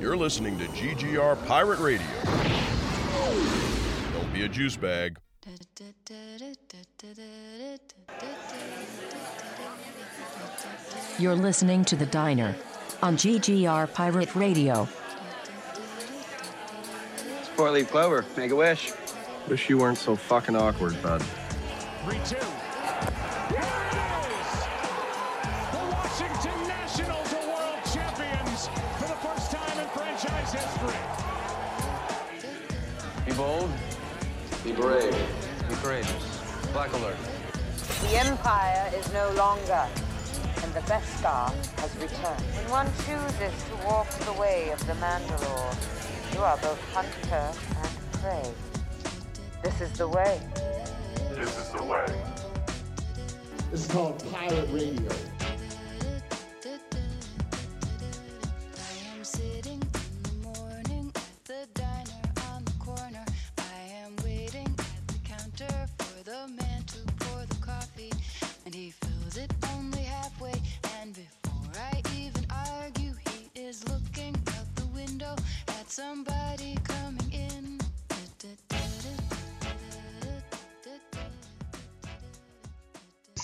You're listening to GGR Pirate Radio. Don't be a juice bag. You're listening to The Diner on GGR Pirate Radio. Four leaf clover. Make a wish. Wish you weren't so fucking awkward, bud. 3 2. Black alert. The Empire is no longer, and the Beskar has returned. When one chooses to walk the way of the Mandalore, you are both hunter and prey. This is the way. This is the way. This is called Pirate Radio.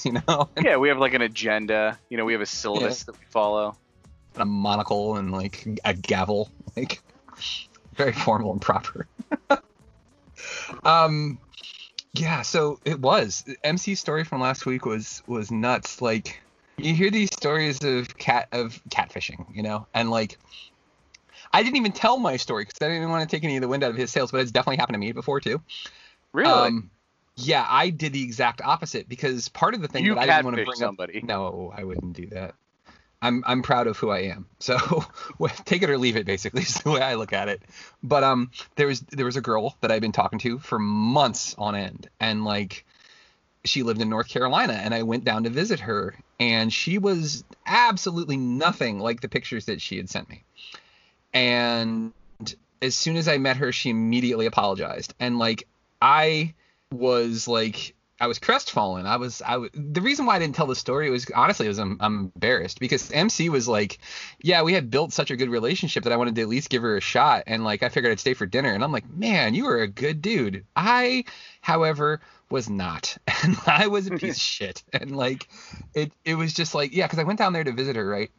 you know, Yeah, we have like an agenda. You know, we have a syllabus that we follow. And a monocle and like a gavel, like very formal and proper. um, yeah, so it was MC's story from last week was was nuts. Like you hear these stories of cat of catfishing, you know, and like I didn't even tell my story because I didn't even want to take any of the wind out of his sails, but it's definitely happened to me before too. Really? Um, yeah, I did the exact opposite because part of the thing You that I didn't want to bring somebody. up. No, I wouldn't do that. I'm I'm proud of who I am. So take it or leave it, basically, is the way I look at it. But um, there was there was a girl that I'd been talking to for months on end, and like she lived in North Carolina, and I went down to visit her, and she was absolutely nothing like the pictures that she had sent me. And as soon as I met her, she immediately apologized, and like I was like I was crestfallen. I was I w- the reason why I didn't tell the story was honestly was I'm, I'm embarrassed because MC was like, yeah, we had built such a good relationship that I wanted to at least give her a shot, and like I figured I'd stay for dinner, and I'm like, man, you were a good dude. I, however, was not, and I was a piece of shit, and like it it was just like yeah, because I went down there to visit her, right,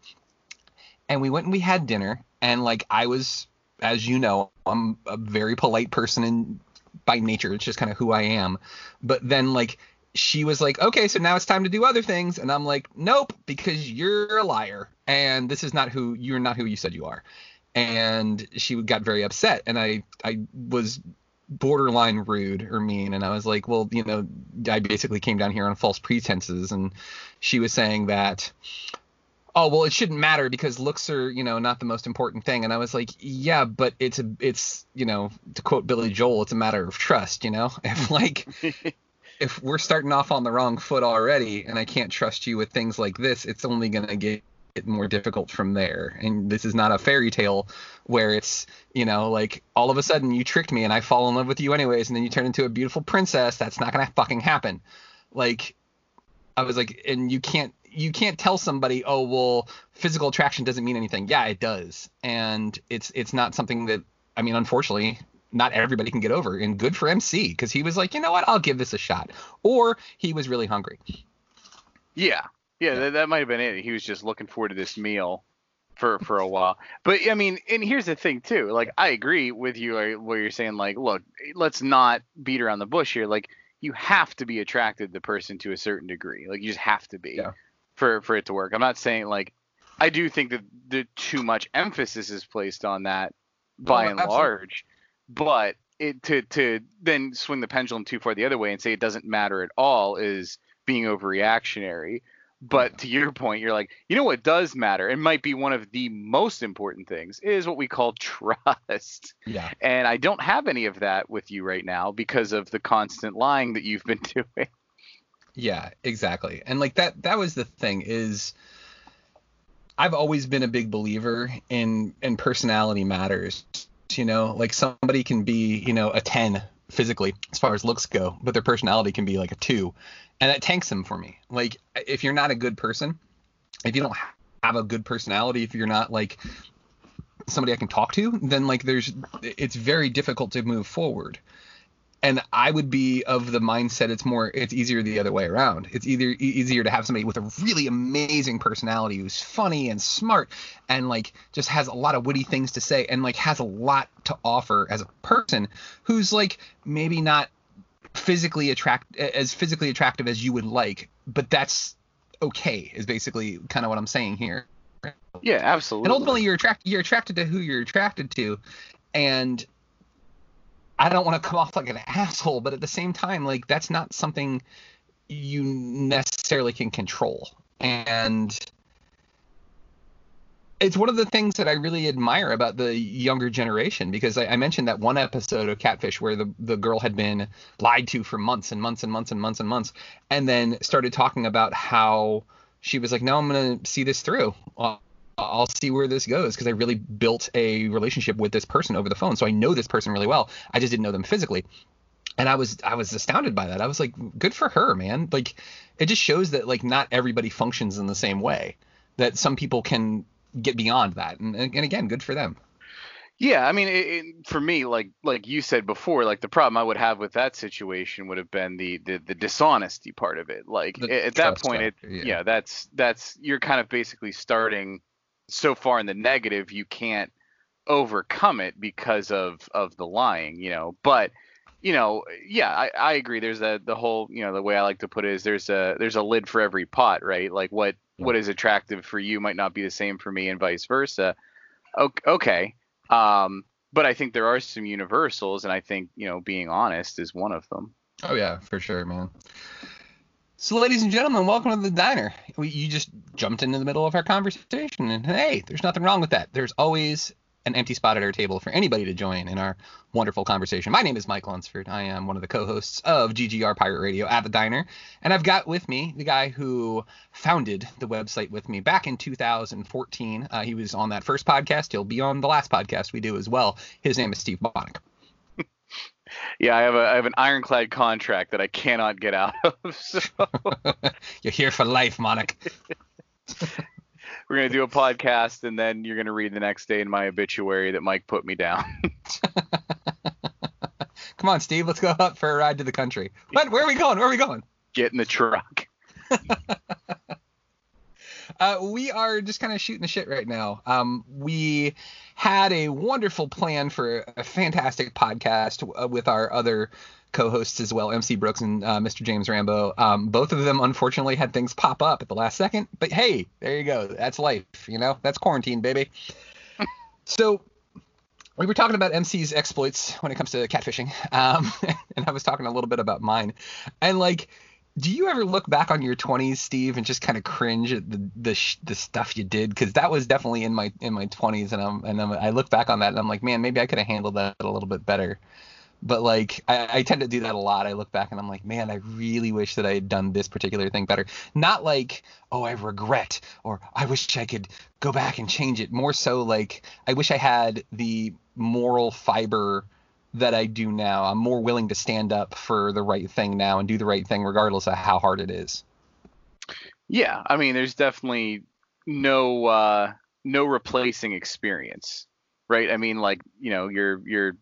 and we went and we had dinner, and like I was, as you know, I'm a very polite person and by nature. It's just kind of who I am. But then like she was like, okay, so now it's time to do other things, and I'm like, nope, because you're a liar, and this is not who you're not who you said you are. And she got very upset, and I I was borderline rude or mean and i was like well you know i basically came down here on false pretenses and she was saying that oh well it shouldn't matter because looks are you know not the most important thing. And i was like yeah but it's a it's you know to quote billy joel it's a matter of trust you know? If like if we're starting off on the wrong foot already and i can't trust you with things like this it's only going to get more difficult from there. And this is not a fairy tale where it's you know like all of a sudden you tricked me and i fall in love with you anyways and then you turn into a beautiful princess that's not going to fucking happen. Like i was like and you can't you can't tell somebody, oh well, physical attraction doesn't mean anything. Yeah, it does, and it's it's not something that I mean, unfortunately, not everybody can get over. And good for MC because he was like, you know what, I'll give this a shot. Or he was really hungry. Yeah, yeah, That, that might have been it. He was just looking forward to this meal for for a while. But I mean, and here's the thing too. Like, I agree with you uh, where you're saying like, look, let's not beat around the bush here. Like, you have to be attracted to the person to a certain degree. Like, you just have to be Yeah. For for it to work. I'm not saying like, I do think that the too much emphasis is placed on that oh, by Well, and absolutely. large, but it to to then swing the pendulum too far the other way and say it doesn't matter at all is being overreactionary. But to your point, you're like, you know what does matter? It might be one of the most important things is what we call trust. Yeah. And I don't have any of that with you right now because of the constant lying that you've been doing. Yeah, exactly. And like that that was the thing is I've always been a big believer in in personality matters. You know, like somebody can be, you know, a 10 physically as far as looks go, but their personality can be like a 2. And that tanks them for me. Like if you're not a good person, if you don't have a good personality, if you're not like somebody I can talk to, then like there's it's very difficult to move forward. And I would be of the mindset it's more it's easier the other way around. It's either easier to have somebody with a really amazing personality who's funny and smart and like just has a lot of witty things to say and like has a lot to offer as a person who's like maybe not physically attract as physically attractive as you would like, but that's okay is basically kind of what I'm saying here. Yeah, absolutely. And ultimately, you're attracted you're attracted to who you're attracted to, and I don't want to come off like an asshole, but at the same time, like that's not something you necessarily can control, and it's one of the things that I really admire about the younger generation because I, I, mentioned that one episode of Catfish where the the girl had been lied to for months and months and months and months and months, and then started talking about how she was like, "No, I'm gonna see this through. I'll, I'll see where this goes because I really built a relationship with this person over the phone, so I know this person really well. I just didn't know them physically." And I was I was astounded by that. I was like, "Good for her, man!" Like, it just shows that like not everybody functions in the same way. That some people can get beyond that and, and again good for them yeah i mean it, it, for me like like you said before like the problem i would have with that situation would have been the the, the dishonesty part of it like The at that point it yeah. yeah that's that's you're kind of basically starting so far in the negative you can't overcome it because of of the lying you know but you know yeah i i agree. There's a the whole you know the way i like to put it is there's a there's a lid for every pot right? Like what what is attractive for you might not be the same for me and vice versa. Okay um but i think there are some universals and i think you know being honest is one of them. Oh yeah for sure man so ladies and gentlemen welcome to the diner you just jumped into the middle of our conversation and hey there's nothing wrong with that there's always an empty spot at our table for anybody to join in our wonderful conversation. My name is Mike Lunsford. I am one of the co-hosts of GGR Pirate Radio at the Diner, and I've got with me the guy who founded the website with me back in 2014. Uh, he was on that first podcast. He'll be on the last podcast we do as well. His name is Steve Bonick. Yeah i have a i have an ironclad contract that i cannot get out of so You're here for life, Monick. we're gonna do a podcast and then you're gonna read the next day in my obituary that mike put me down Come on, Steve. Let's go up for a ride to the country. What? Where are we going? Where are we going? get in the truck Uh, we are just kind of shooting the shit right now. Um, we had a wonderful plan for a fantastic podcast uh, with our other co-hosts as well, MC Brooks and uh, Mr. James Rambo. Um, both of them unfortunately had things pop up at the last second, but hey, there you go. That's life, you know. That's quarantine, baby. so we were talking about MC's exploits when it comes to catfishing, um, and I was talking a little bit about mine, and like do you ever look back on your 20s steve and just kind of cringe at the the, sh- the stuff you did? Because that was definitely in my in my 20s and i'm and I'm, i look back on that and i'm like man maybe i could have handled that a little bit better. But like I, I tend to do that a lot. I look back and i'm like man i really wish that i had done this particular thing better. Not like oh i regret or i wish i could go back and change it. More so like i wish i had the moral fiber that I do now. I'm more willing to stand up for the right thing now and do the right thing regardless of how hard it is. Yeah, I mean, there's definitely no uh, no replacing experience, right? I mean, like you know, you're you're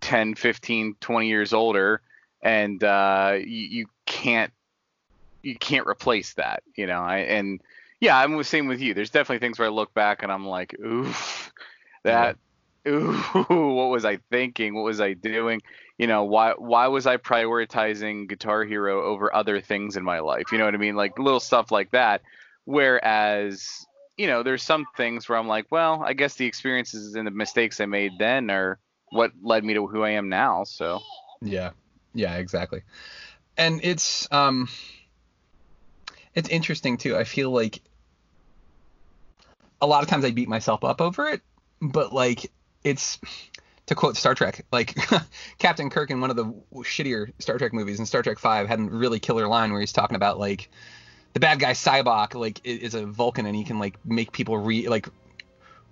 10, 15, 20 years older, and uh, you, you can't you can't replace that, you know. I and yeah, I'm the same with you. There's definitely things where I look back and I'm like, oof, that. Ooh, what was I thinking? What was I doing? You know, why why was I prioritizing Guitar Hero over other things in my life? You know what I mean? Like little stuff like that. Whereas, you know, there's some things where I'm like, well, I guess the experiences and the mistakes I made then are what led me to who I am now. So Yeah. Yeah, exactly. And it's um it's interesting too. I feel like a lot of times I beat myself up over it, but like it's to quote Star Trek, like Captain Kirk in one of the shittier Star Trek movies in Star Trek Five had a really killer line where he's talking about like the bad guy Sybok like is a Vulcan and he can like make people re like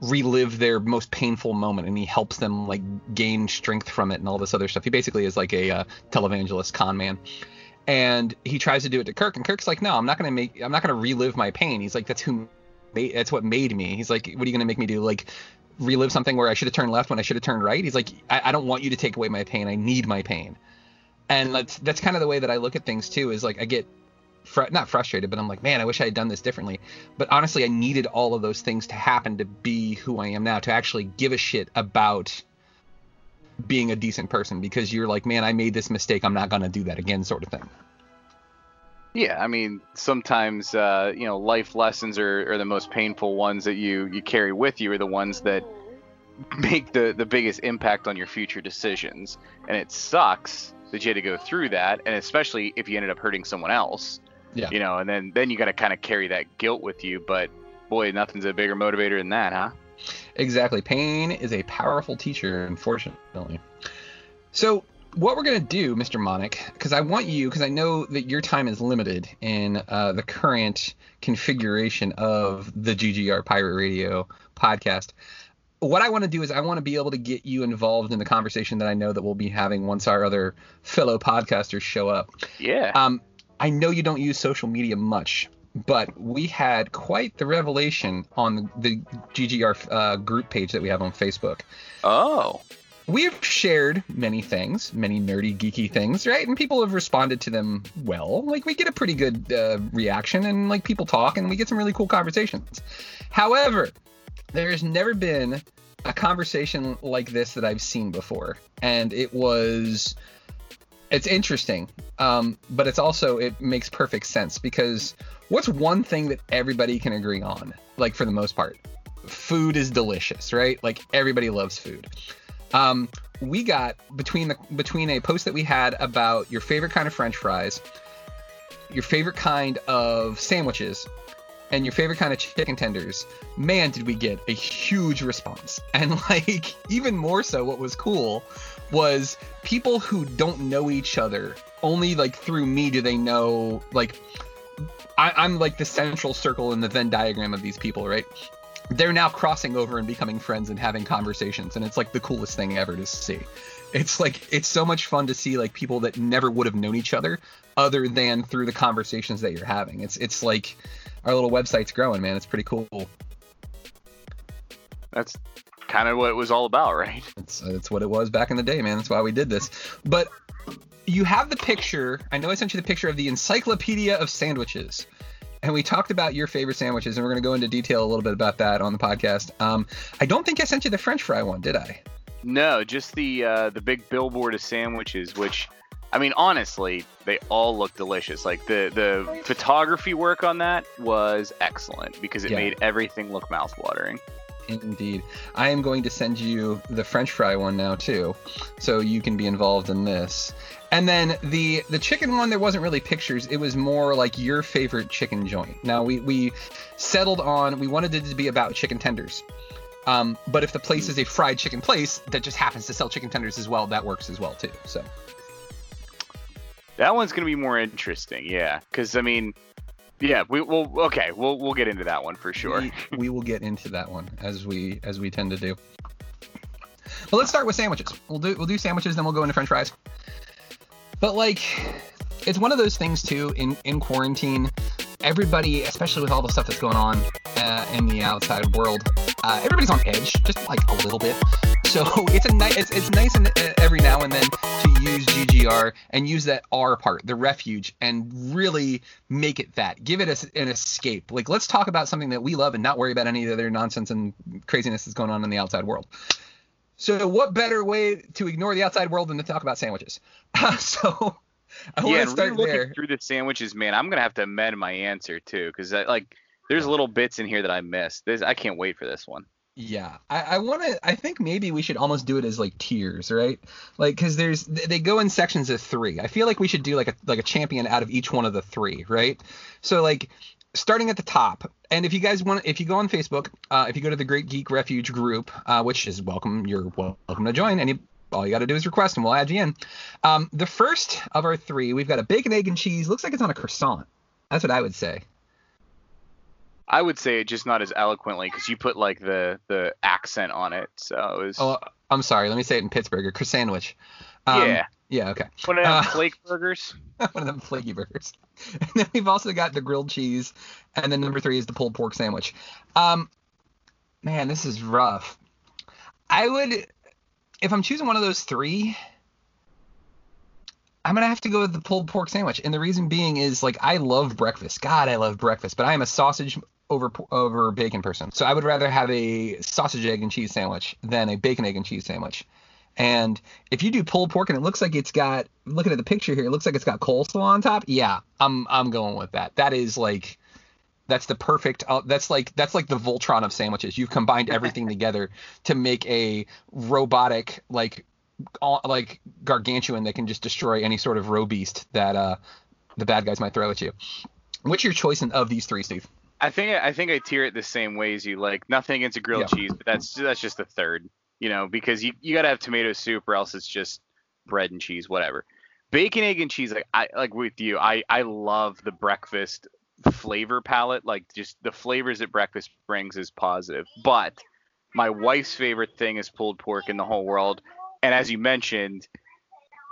relive their most painful moment and he helps them like gain strength from it and all this other stuff. He basically is like a uh, televangelist con man. And he tries to do it to Kirk and Kirk's like, "No, I'm not going to make I'm not going to relive my pain." He's like, "That's who that's what made me." He's like, "What are you going to make me do like relive something where I should have turned left when I should have turned right. He's like, I, I don't want you to take away my pain. I need my pain. And that's that's kind of the way that I look at things too. Is like I get fr- not frustrated, but I'm like, man, I wish I had done this differently. But honestly, I needed all of those things to happen to be who I am now, to actually give a shit about being a decent person because you're like, man, I made this mistake. I'm not gonna do that again, sort of thing. Yeah, I mean, sometimes uh, you know, life lessons are, are the most painful ones that you you carry with you, are the ones that make the the biggest impact on your future decisions. And it sucks that you had to go through that, and especially if you ended up hurting someone else. Yeah. You know, and then then you got to kind of carry that guilt with you. But boy, nothing's a bigger motivator than that, huh? Exactly. Pain is a powerful teacher, unfortunately. So, what we're going to do, Mr. Monic, because I want you, because I know that your time is limited in uh, the current configuration of the GGR Pirate Radio podcast. What I want to do is I want to be able to get you involved in the conversation that I know that we'll be having once our other fellow podcasters show up. Yeah. Um, I know you don't use social media much, but we had quite the revelation on the GGR uh, group page that we have on Facebook. Oh. We've shared many things, many nerdy, geeky things, right? And people have responded to them well. Like, we get a pretty good uh, reaction, and like people talk, and we get some really cool conversations. However, there's never been a conversation like this that I've seen before. And it was it's interesting um, but it's also it makes perfect sense because what's one thing that everybody can agree on like for the most part food is delicious right like everybody loves food um, we got between the between a post that we had about your favorite kind of french fries your favorite kind of sandwiches and your favorite kind of chicken tenders man did we get a huge response. And like even more so what was cool was people who don't know each other only like through me do they know like I, i'm like the central circle in the venn diagram of these people right they're now crossing over and becoming friends and having conversations and it's like the coolest thing ever to see it's like it's so much fun to see like people that never would have known each other other than through the conversations that you're having it's it's like our little website's growing man it's pretty cool That's kind of what it was all about, right? That's that's what it was back in the day, man. That's why we did this. But you have the picture. I know I sent you the picture of the Encyclopedia of Sandwiches. And we talked about your favorite sandwiches, and we're going to go into detail a little bit about that on the podcast. Um, I don't think I sent you the French fry one, did I? No, just the uh, the big billboard of sandwiches, which I mean, honestly, they all look delicious. Like the the photography work on that was excellent because it Yeah. made everything look mouthwatering. Indeed. I am going to send you the French fry one now too, so you can be involved in this. And then the the chicken one, there wasn't really pictures. It was more like your favorite chicken joint. Now we we settled on we wanted it to be about chicken tenders. Um, but if the place is a fried chicken place that just happens to sell chicken tenders as well, that works as well too. So That one's gonna be more interesting, yeah. Because I mean, yeah, we will. Okay, we'll we'll get into that one for sure. we, we will get into that one as we as we tend to do. But let's start with sandwiches. We'll do we'll do sandwiches, then we'll go into French fries. But like, it's one of those things too. In in quarantine, everybody, especially with all the stuff that's going on uh, in the outside world, uh, everybody's on edge, just like a little bit. So it's a nice it's, it's nice in, uh, every now and then to use GGR and use that R part, the refuge, and really make it that. Give it a, an escape. Like let's talk about something that we love and not worry about any of the other nonsense and craziness that's going on in the outside world. So what better way to ignore the outside world than to talk about sandwiches? so I want yeah, to and start looking there. through the sandwiches, man, I'm gonna have to amend my answer too, because uh, like there's little bits in here that I missed. This I can't wait for this one. Yeah, I, I want to. I think maybe we should almost do it as like tiers, right? Like, because there's they go in sections of three. I feel like we should do like a like a champion out of each one of the three, right? So like starting at the top, and if you guys want, if you go on Facebook, uh, if you go to the Great Geek Refuge group, uh, which is welcome, you're welcome to join. Any all you got to do is request, and we'll add you in. Um, the first of our three, we've got a bacon, egg, and cheese. Looks like it's on a croissant. That's what I would say. I would say it just not as eloquently because you put like the the accent on it, so it was. Oh, I'm sorry. Let me say it in Pittsburgh. A croissant sandwich. Um, yeah. Yeah. Okay. One of them Uh, flake burgers. one of them flaky burgers. And then we've also got the grilled cheese, and then number three is the pulled pork sandwich. Um, man, this is rough. I would, if I'm choosing one of those three, I'm gonna have to go with the pulled pork sandwich, and the reason being is like I love breakfast. God, I love breakfast, but I am a sausage over over bacon person. So I would rather have a sausage egg and cheese sandwich than a bacon egg and cheese sandwich. And if you do pulled pork and it looks like it's got, looking at the picture here, it looks like it's got coleslaw on top. Yeah, I'm I'm going with that. That is like that's the perfect. Uh, that's like that's like the Voltron of sandwiches. You've combined everything together to make a robotic like all, like gargantuan that can just destroy any sort of row beast that uh the bad guys might throw at you. What's your choice in, of these three, Steve? I think I think I tier it the same way as you. Like nothing against a grilled Yeah. cheese, but that's that's just the third. You know, because you you gotta have tomato soup or else it's just bread and cheese, whatever. Bacon, egg, and cheese. Like I like with you. I I love the breakfast flavor palette. Like just the flavors that breakfast brings is positive. But my wife's favorite thing is pulled pork in the whole world. And as you mentioned,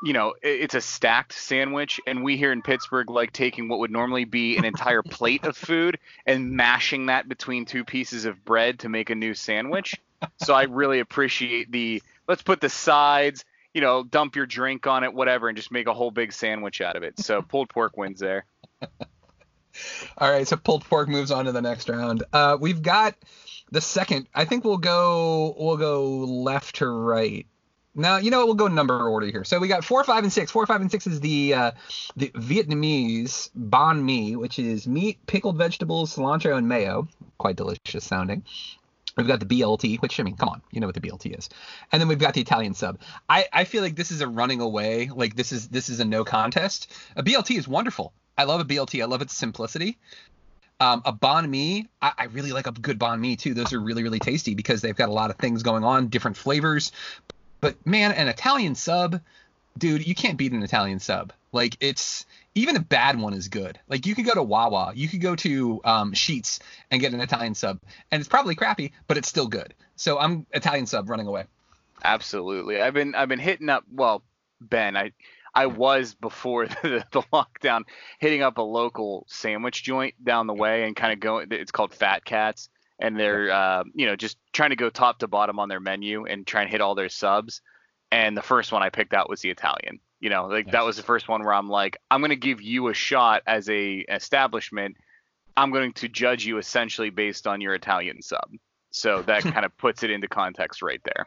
you know, it's a stacked sandwich, and we here in Pittsburgh like taking what would normally be an entire plate of food and mashing that between two pieces of bread to make a new sandwich. So I really appreciate the let's put the sides, you know, dump your drink on it, whatever, and just make a whole big sandwich out of it. So pulled pork wins there. All right, so pulled pork moves on to the next round. Uh, we've got the second. I think we'll go we'll go left to right. Now you know what? We'll go number order here. So we got four, five, and six. Four, five, and six is the uh, the Vietnamese banh mi, which is meat, pickled vegetables, cilantro, and mayo. Quite delicious sounding. We've got the BLT, which I mean, come on, you know what the BLT is. And then we've got the Italian sub. I, I feel like this is a running away. Like this is this is a no contest. A BLT is wonderful. I love a BLT. I love its simplicity. Um, a banh mi, I, I really like a good banh mi too. Those are really really tasty because they've got a lot of things going on, different flavors. But man, an Italian sub, dude, you can't beat an Italian sub. Like it's even a bad one is good. Like you could go to Wawa, you could go to um, Sheetz and get an Italian sub, and it's probably crappy, but it's still good. So I'm Italian sub running away. Absolutely. I've been I've been hitting up well, Ben, I I was before the, the lockdown hitting up a local sandwich joint down the way and kind of going it's called Fat Cats and they're uh, you know just trying to go top to bottom on their menu and try and hit all their subs and the first one I picked out was the Italian. You know, like that was the first one where I'm like I'm going to give you a shot as a establishment. I'm going to judge you essentially based on your Italian sub. So that kind of puts it into context right there.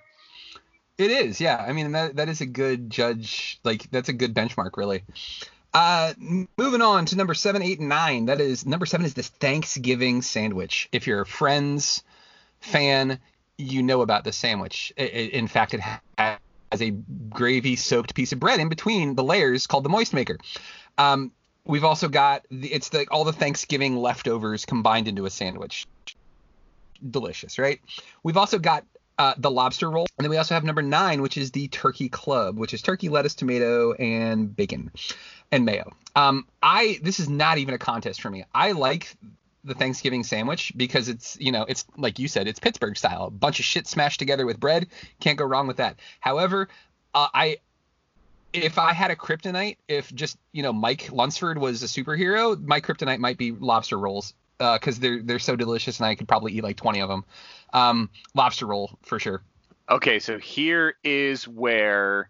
It is, yeah. I mean, that that is a good judge. Like that's a good benchmark, really. Uh, moving on to number seven, eight, and nine. That is number seven is this Thanksgiving sandwich. If you're a Friends fan, you know about this sandwich. I- I- in fact, it has a gravy-soaked piece of bread in between the layers called the moist maker. Um, we've also got the, it's the all the Thanksgiving leftovers combined into a sandwich. Delicious, right? We've also got uh, the lobster roll, and then we also have number nine, which is the turkey club, which is turkey, lettuce, tomato, and bacon, and mayo. Um, I this is not even a contest for me. I like the Thanksgiving sandwich because it's you know it's like you said it's Pittsburgh style, a bunch of shit smashed together with bread. Can't go wrong with that. However, uh, I if I had a kryptonite, if just you know Mike Lunsford was a superhero, my kryptonite might be lobster rolls because they're they're so delicious and I could probably eat like 20 of them. Um, lobster roll for sure. Okay, so here is where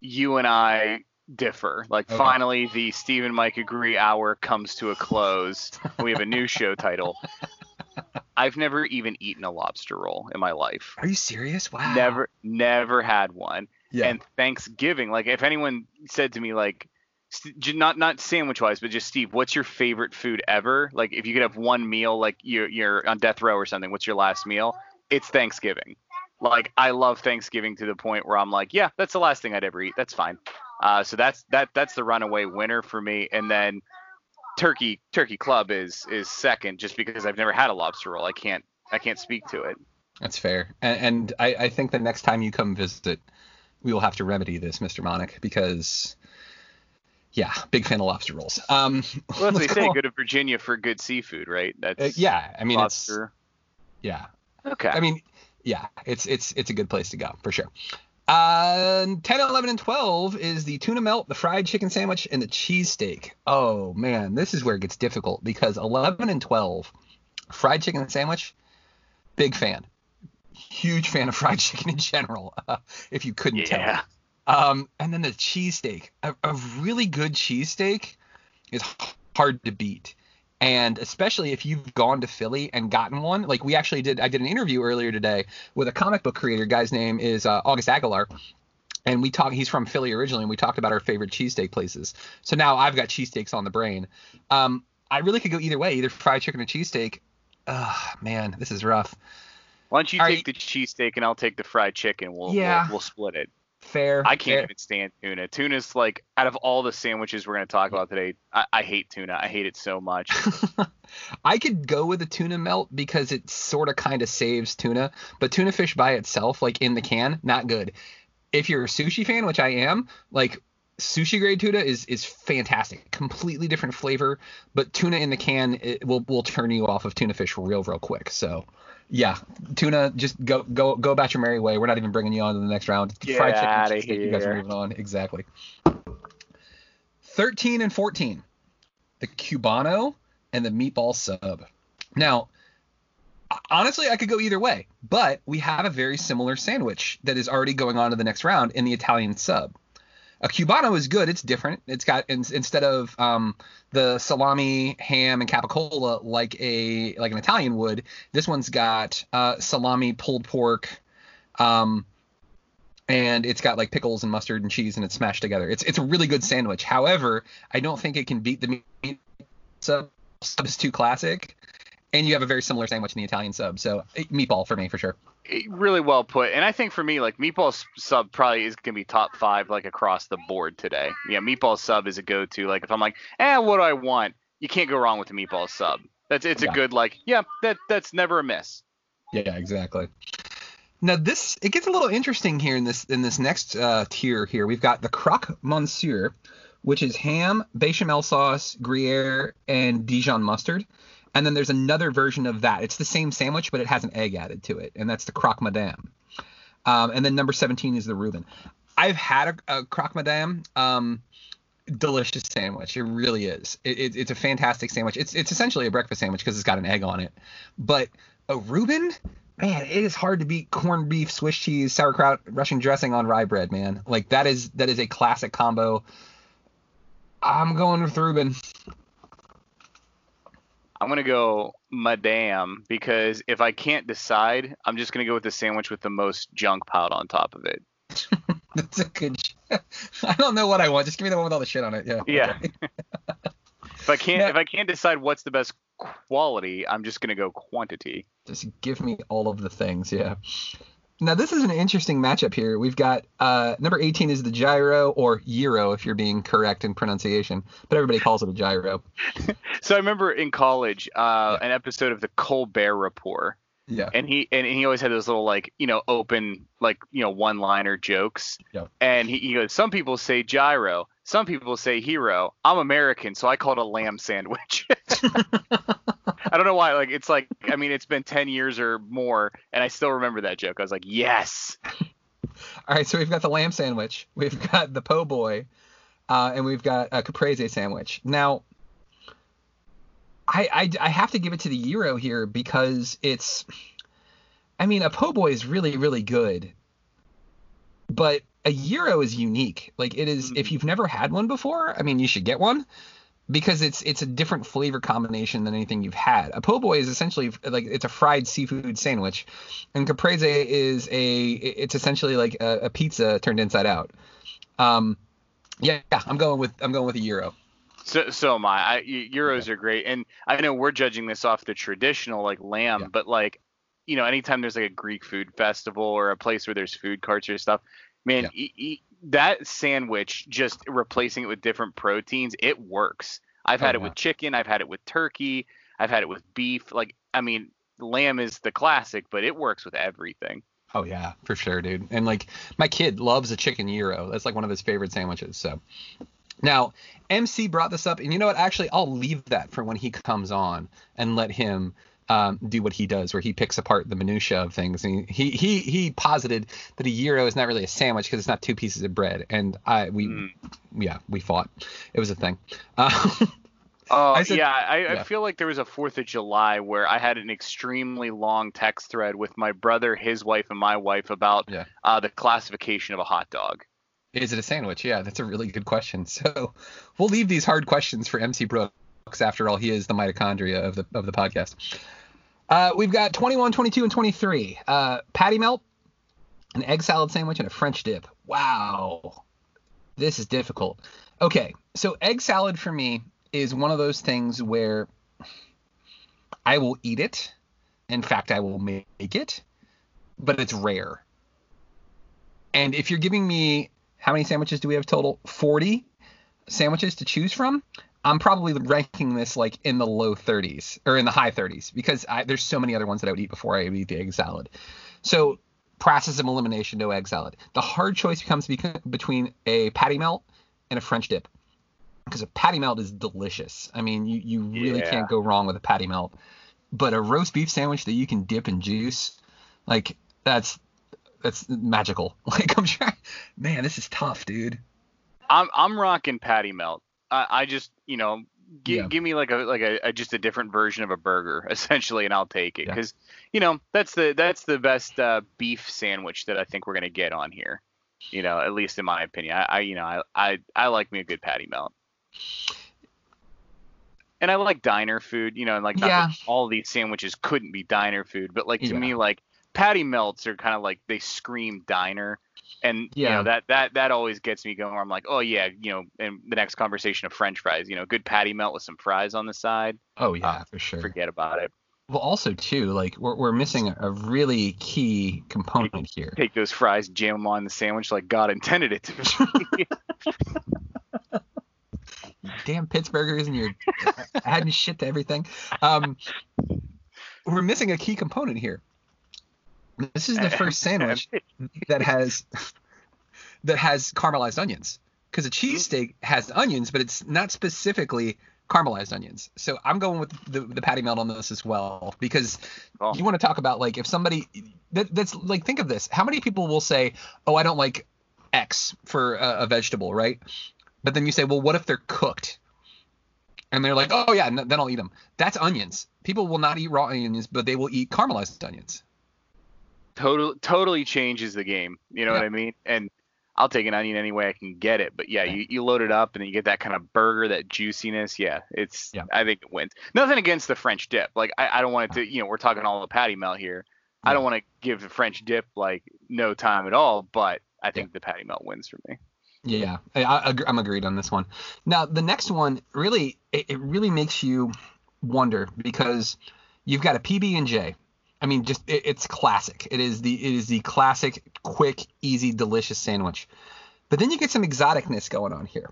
you and I differ. Like Okay. finally the Stephen Mike agree hour comes to a close. we have a new show title. I've never even eaten a lobster roll in my life. Are you serious? Wow. Never never had one. Yeah. And Thanksgiving, like if anyone said to me like not not sandwich wise, but just Steve, what's your favorite food ever? Like if you could have one meal, like you're you're on death row or something, what's your last meal? It's Thanksgiving. Like I love Thanksgiving to the point where I'm like, yeah, that's the last thing I'd ever eat. That's fine. Uh, so that's that that's the runaway winner for me. And then Turkey Turkey Club is is second, just because I've never had a lobster roll. I can't I can't speak to it. That's fair. And, and I, I think the next time you come visit, we will have to remedy this, Mr. Monic, because yeah, big fan of lobster rolls. Um, Well, as they say, go- go to Virginia for good seafood, right? That's Uh, yeah, I mean lobster. yeah. Okay. I mean, yeah, it's it's it's a good place to go for sure. Uh, 10, 11, and 12 is the tuna melt, the fried chicken sandwich, and the cheesesteak. Oh man, this is where it gets difficult because 11 and 12, fried chicken sandwich, big fan, huge fan of fried chicken in general, uh, if you couldn't Yeah. tell. Um, and then the cheesesteak. A, a really good cheesesteak is hard to beat. And especially if you've gone to Philly and gotten one, like we actually did, I did an interview earlier today with a comic book creator. Guy's name is uh, August Aguilar, and we talked. He's from Philly originally, and we talked about our favorite cheesesteak places. So now I've got cheesesteaks on the brain. Um, I really could go either way, either fried chicken or cheesesteak. Ah, man, this is rough. Why don't you All take the cheesesteak and I'll take the fried chicken? We'll, Yeah. we'll we'll split it. Fair. I can't fair. even stand tuna. Tuna's like out of all the sandwiches we're gonna talk about today, I, I hate tuna. I hate it so much. I could go with a tuna melt because it sort of kind of saves tuna, but tuna fish by itself, like in the can, not good. If you're a sushi fan, which I am, like sushi grade tuna is is fantastic, completely different flavor. But tuna in the can it will will turn you off of tuna fish real real quick. So yeah, tuna, just go go go about your merry way. We're not even bringing you on to the next round. Get Fried chicken, outta cheesesteak, You guys are moving on exactly. Thirteen and fourteen, the cubano and the meatball sub. Now, honestly, I could go either way, but we have a very similar sandwich that is already going on to the next round in the Italian sub. A cubano is good. It's different. It's got in, instead of um, the salami, ham, and capicola like a like an Italian would. This one's got uh, salami, pulled pork, um, and it's got like pickles and mustard and cheese, and it's smashed together. It's it's a really good sandwich. However, I don't think it can beat the meat sub. Sub is too classic, and you have a very similar sandwich in the Italian sub. So meatball for me for sure. Really well put. And I think for me, like meatball sub probably is gonna be top five like across the board today. Yeah, meatball sub is a go-to. Like if I'm like, eh, what do I want? You can't go wrong with the meatball sub. That's it's Yeah. a good like, yeah, that that's never a miss. Yeah, exactly. Now this it gets a little interesting here in this in this next uh, tier here. We've got the croque monsieur, which is ham, bechamel sauce, Gruyere, and Dijon mustard. And then there's another version of that. It's the same sandwich, but it has an egg added to it, and that's the croque madame. Um, and then number 17 is the Reuben. I've had a, a croque madame. Um, delicious sandwich. It really is. It, it, it's a fantastic sandwich. It's it's essentially a breakfast sandwich because it's got an egg on it. But a Reuben, man, it is hard to beat corned beef, Swiss cheese, sauerkraut, Russian dressing on rye bread, man. Like that is that is a classic combo. I'm going with Reuben. I'm gonna go madame because if I can't decide, I'm just gonna go with the sandwich with the most junk piled on top of it. That's a good. I don't know what I want. Just give me the one with all the shit on it. Yeah. Yeah. if I can't Yeah. if I can't decide what's the best quality, I'm just gonna go quantity. Just give me all of the things, yeah. Now this is an interesting matchup here. We've got uh, number 18 is the gyro or gyro if you're being correct in pronunciation, but everybody calls it a gyro. So I remember in college, uh, an episode of the Colbert Report, Yeah. and he and he always had those little like you know open like you know one liner jokes. Yeah. And he, he goes, some people say gyro, some people say hero. I'm American, so I call it a lamb sandwich. I don't know why. Like it's like I mean it's been ten years or more, and I still remember that joke. I was like, yes. All right, so we've got the lamb sandwich, we've got the po' boy, uh, and we've got a caprese sandwich. Now, I, I I have to give it to the gyro here because it's, I mean, a po' boy is really really good, but a gyro is unique. Like it is, if you've never had one before, I mean, you should get one because it's it's a different flavor combination than anything you've had. A po' boy is essentially like it's a fried seafood sandwich, and caprese is a it's essentially like a, a pizza turned inside out. Um, yeah, yeah, I'm going with I'm going with a gyro. So so am I. I Gyros are great, and I know we're judging this off the traditional like lamb, but like, you know, anytime there's like a Greek food festival or a place where there's food carts or stuff, man, e- e- that sandwich just replacing it with different proteins, it works. I've oh, had Oh, it yeah. with chicken, I've had it with turkey, I've had it with beef. Like, I mean, lamb is the classic, but it works with everything. Oh yeah, for sure, dude. And like my kid loves a chicken gyro. That's like one of his favorite sandwiches. So now MC brought this up, and you know what? Actually, I'll leave that for when he comes on and let him um, do what he does, where he picks apart the minutia of things. And he he he posited that a gyro is not really a sandwich because it's not two pieces of bread. And I we yeah we fought. It was a thing. Uh, Oh I said- yeah, I, yeah. I feel like there was a Fourth of July where I had an extremely long text thread with my brother, his wife, and my wife about Yeah. uh, the classification of a hot dog. Is it a sandwich? Yeah, that's a really good question. So we'll leave these hard questions for MC Brooks. After all, he is the mitochondria of the of the podcast. Uh, we've got 21, 22, and 23. Uh, patty melt, an egg salad sandwich, and a French dip. Wow, this is difficult. Okay, so egg salad for me is one of those things where I will eat it. In fact, I will make it, but it's rare. And if you're giving me how many sandwiches do we have total? 40 sandwiches to choose from. I'm probably ranking this like in the low 30s or in the high 30s because I, there's so many other ones that I would eat before I would eat the egg salad. So process of elimination, no egg salad. The hard choice becomes beca- between a patty melt and a French dip because a patty melt is delicious. I mean, you, you really Yeah. can't go wrong with a patty melt. But a roast beef sandwich that you can dip in juice, like that's that's magical. Like I'm trying, man, this is tough, dude. I'm I'm rocking patty melt. I, I just you know gi- Yeah. give me like a like a, a just a different version of a burger essentially, and I'll take it Yeah. because you know that's the that's the best uh, beef sandwich that I think we're gonna get on here. You know, at least in my opinion. I, I you know I, I I like me a good patty melt. And I like diner food, you know, and like not Yeah. that all these sandwiches couldn't be diner food, but like to Yeah. me, like patty melts are kind of like they scream diner, and you Yeah. know that that that always gets me going. Where I'm like, oh yeah, you know, and the next conversation of French fries, you know, good patty melt with some fries on the side, Oh yeah, Uh, for sure. forget about it. Well, also too, like we're we're missing a, really key component here. Take those fries, jam them on the sandwich like God intended it to be. Damn Pittsburghers and your adding shit to everything. Um, we're missing a key component here. This is the first sandwich that has that has caramelized onions. Because a cheesesteak has onions, but it's not specifically caramelized onions. So I'm going with the, the patty melt on this as well because Oh. you want to talk about like if somebody that, that's like think of this. How many people will say oh I don't like X for a, a vegetable right? But then you say well what if they're cooked? And they're like oh yeah then I'll eat them that's onions. People will not eat raw onions but they will eat caramelized onions Total, totally changes the game. You know what I mean? And I'll take an onion any way I can get it. But yeah, you, you load it up and you get that kind of burger, that juiciness. Yeah, it's. Yeah. I think it wins. Nothing against the French dip. Like I, I don't want it to. You know, we're talking all the patty melt here. I don't want to give the French dip like no time at all. But I think the patty melt wins for me. Yeah, I, I, I'm agreed on this one. Now the next one really it, it really makes you wonder because you've got a PB and J. I mean, just it, it's classic. It is the it is the classic, quick, easy, delicious sandwich. But then you get some exoticness going on here.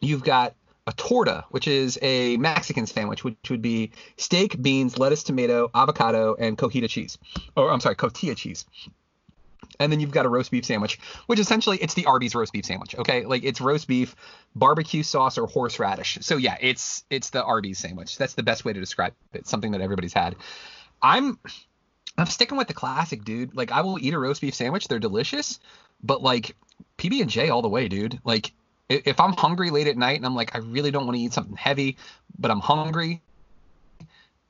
You've got a torta, which is a Mexican sandwich, which would be steak, beans, lettuce, tomato, avocado, and cojita cheese. Or I'm sorry, cotija cheese and then you've got a roast beef sandwich, which essentially it's the Arby's roast beef sandwich. Okay, like it's roast beef, barbecue sauce, or horseradish. So yeah, it's it's the Arby's sandwich. That's the best way to describe it. It's something that everybody's had. I'm I'm sticking with the classic, dude. Like I will eat a roast beef sandwich. They're delicious, but like PB and J all the way, dude. Like if I'm hungry late at night and I'm like I really don't want to eat something heavy, but I'm hungry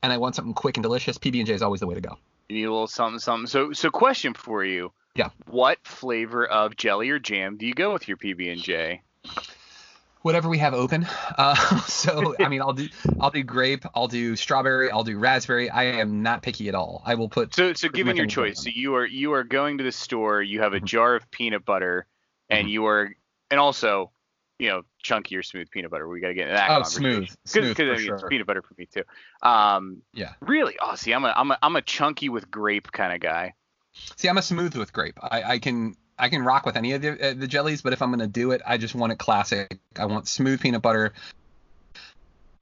and I want something quick and delicious, PB and J is always the way to go. You need a little something, something. So, so question for you. Yeah. What flavor of jelly or jam do you go with your PB and J? Whatever we have open. Uh, so I mean, I'll do I'll do grape, I'll do strawberry, I'll do raspberry. I am not picky at all. I will put So, so given your choice, so you are you are going to the store. You have a Mhm. jar of peanut butter, and Mhm. you are, and also, you know, chunky or smooth peanut butter. We got to get into that. Oh, smooth, smooth for I mean, it's sure. peanut butter for me too. Um, Yeah. really? Oh, see, I'm a I'm a I'm a chunky with grape kind of guy. See, I'm a smooth with grape. I, I can I can rock with any of the, uh, the jellies, but if I'm gonna do it, I just want it classic. I want smooth peanut butter.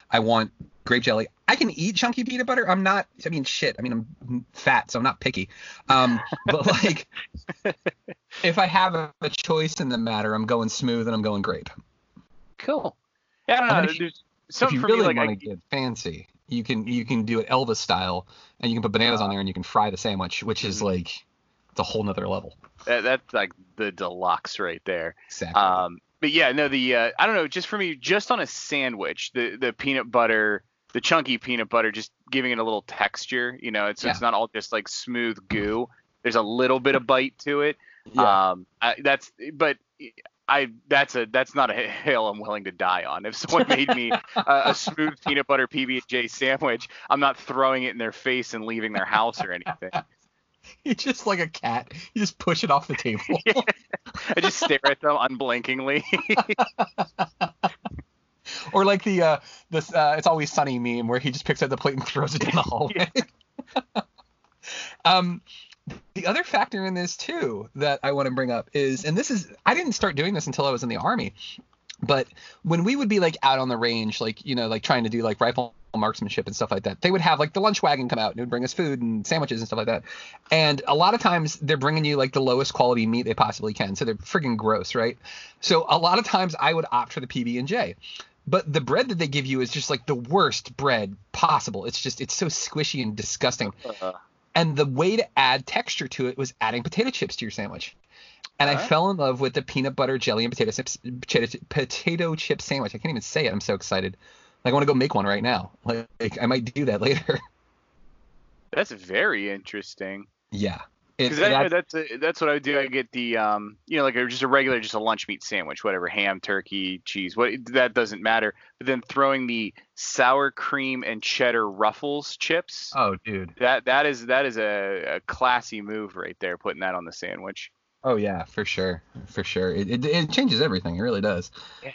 I want grape jelly. I can eat chunky peanut butter. I'm not. I mean, shit. I mean, I'm fat, so I'm not picky. Um, but like, if I have a, a choice in the matter, I'm going smooth and I'm going grape. Cool. Yeah, I don't know. if you- if you really like want to get fancy, you can you can do it Elvis style, and you can put bananas on there, and you can fry the sandwich, which is Mhm. like it's a whole nother level. that, that's like the deluxe right there. Exactly. Um, but yeah, no, the uh, I don't know, just for me, just on a sandwich, the the peanut butter, the chunky peanut butter, just giving it a little texture. You know, it's it's not all just like smooth goo. There's a little bit of bite to it. Yeah. Um, I, that's but I that's a that's not a hill I'm willing to die on. If someone made me a, a smooth peanut butter PB and J sandwich, I'm not throwing it in their face and leaving their house or anything. You just like a cat. You just push it off the table. I just stare at them unblinkingly. or like the uh the uh, it's always sunny meme where he just picks up the plate and throws it down the hallway. um the other factor in this too that I want to bring up is and this is I didn't start doing this until I was in the army. But when we would be like out on the range, like you know, like trying to do like rifle marksmanship and stuff like that, they would have like the lunch wagon come out and it would bring us food and sandwiches and stuff like that. And a lot of times they're bringing you like the lowest quality meat they possibly can, so they're friggin' gross, right? So a lot of times I would opt for the PB and J. But the bread that they give you is just like the worst bread possible. It's just it's so squishy and disgusting. Uh-huh. And the way to add texture to it was adding potato chips to your sandwich. And I fell in love with the peanut butter jelly and potato chips potato, potato chip sandwich. I can't even say it. I'm so excited. Like I want to go make one right now. Like, like, I might do that later. That's very interesting. yeah. Because that- that's a, that's what I would do. I get the um, you know, like just a regular, just a lunch meat sandwich, whatever, ham, turkey, cheese. What that doesn't matter. But then throwing the sour cream and cheddar Ruffles chips. oh, dude. That that is that is a, a classy move right there, putting that on the sandwich. Oh yeah, for sure, for sure. It, it, it changes everything. It really does. Yeah.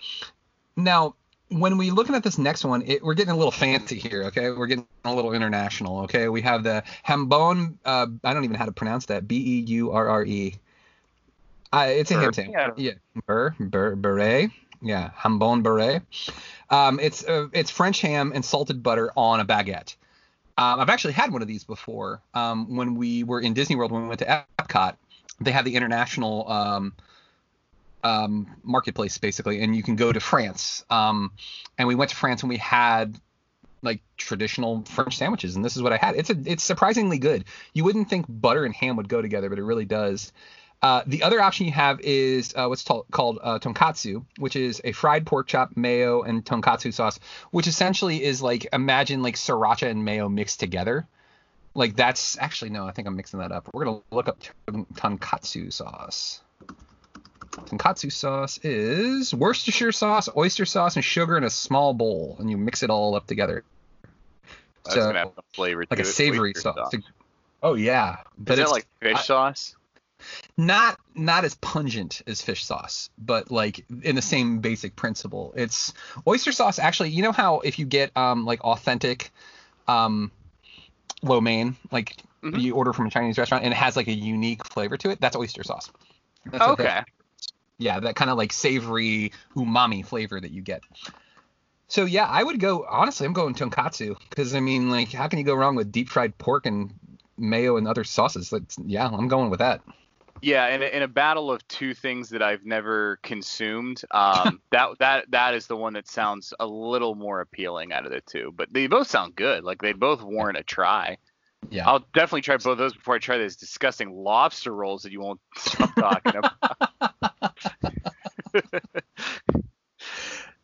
Now, when we looking at this next one, it, we're getting a little fancy here. Okay, we're getting a little international. Okay, we have the Hambone. Uh, I don't even know how to pronounce that. B e u r r e. Uh, it's a ham Burr? Yeah. Yeah, burr, burr, beret. Yeah, Hambone beret. Um, it's uh, it's French ham and salted butter on a baguette. Um, I've actually had one of these before. Um, when we were in Disney World, when we went to Epcot, they have the international um, um, marketplace basically, and you can go to France. Um, and we went to France and we had like traditional French sandwiches, and this is what I had. It's a it's surprisingly good. You wouldn't think butter and ham would go together, but it really does. Uh, the other option you have is uh, what's tol- called uh, tonkatsu, which is a fried pork chop, mayo, and tonkatsu sauce, which essentially is like imagine like sriracha and mayo mixed together. Like that's actually no, I think I'm mixing that up. We're gonna look up tonkatsu sauce. Tonkatsu sauce is Worcestershire sauce, oyster sauce, and sugar in a small bowl, and you mix it all up together. That's So, gonna have some flavor. like a savory oyster sauce. Oh yeah, but Is it's like fish I- sauce? not not as pungent as fish sauce, but like in the same basic principle. It's oyster sauce. Actually, you know how if you get um like authentic um lo mein, like Mhm. you order from a Chinese restaurant and it has like a unique flavor to it, that's oyster sauce. That's what that- Okay. yeah, that kind of like savory umami flavor that you get. So yeah, I would go. Honestly, I'm going tonkatsu because I mean, like, how can you go wrong with deep fried pork and mayo and other sauces? Like, yeah, I'm going with that. Yeah, in a, in a battle of two things that I've never consumed, um, that that that is the one that sounds a little more appealing out of the two. But they both sound good. Like they both warrant a try. Yeah. I'll definitely try both of those before I try those disgusting lobster rolls that you won't stop talking about.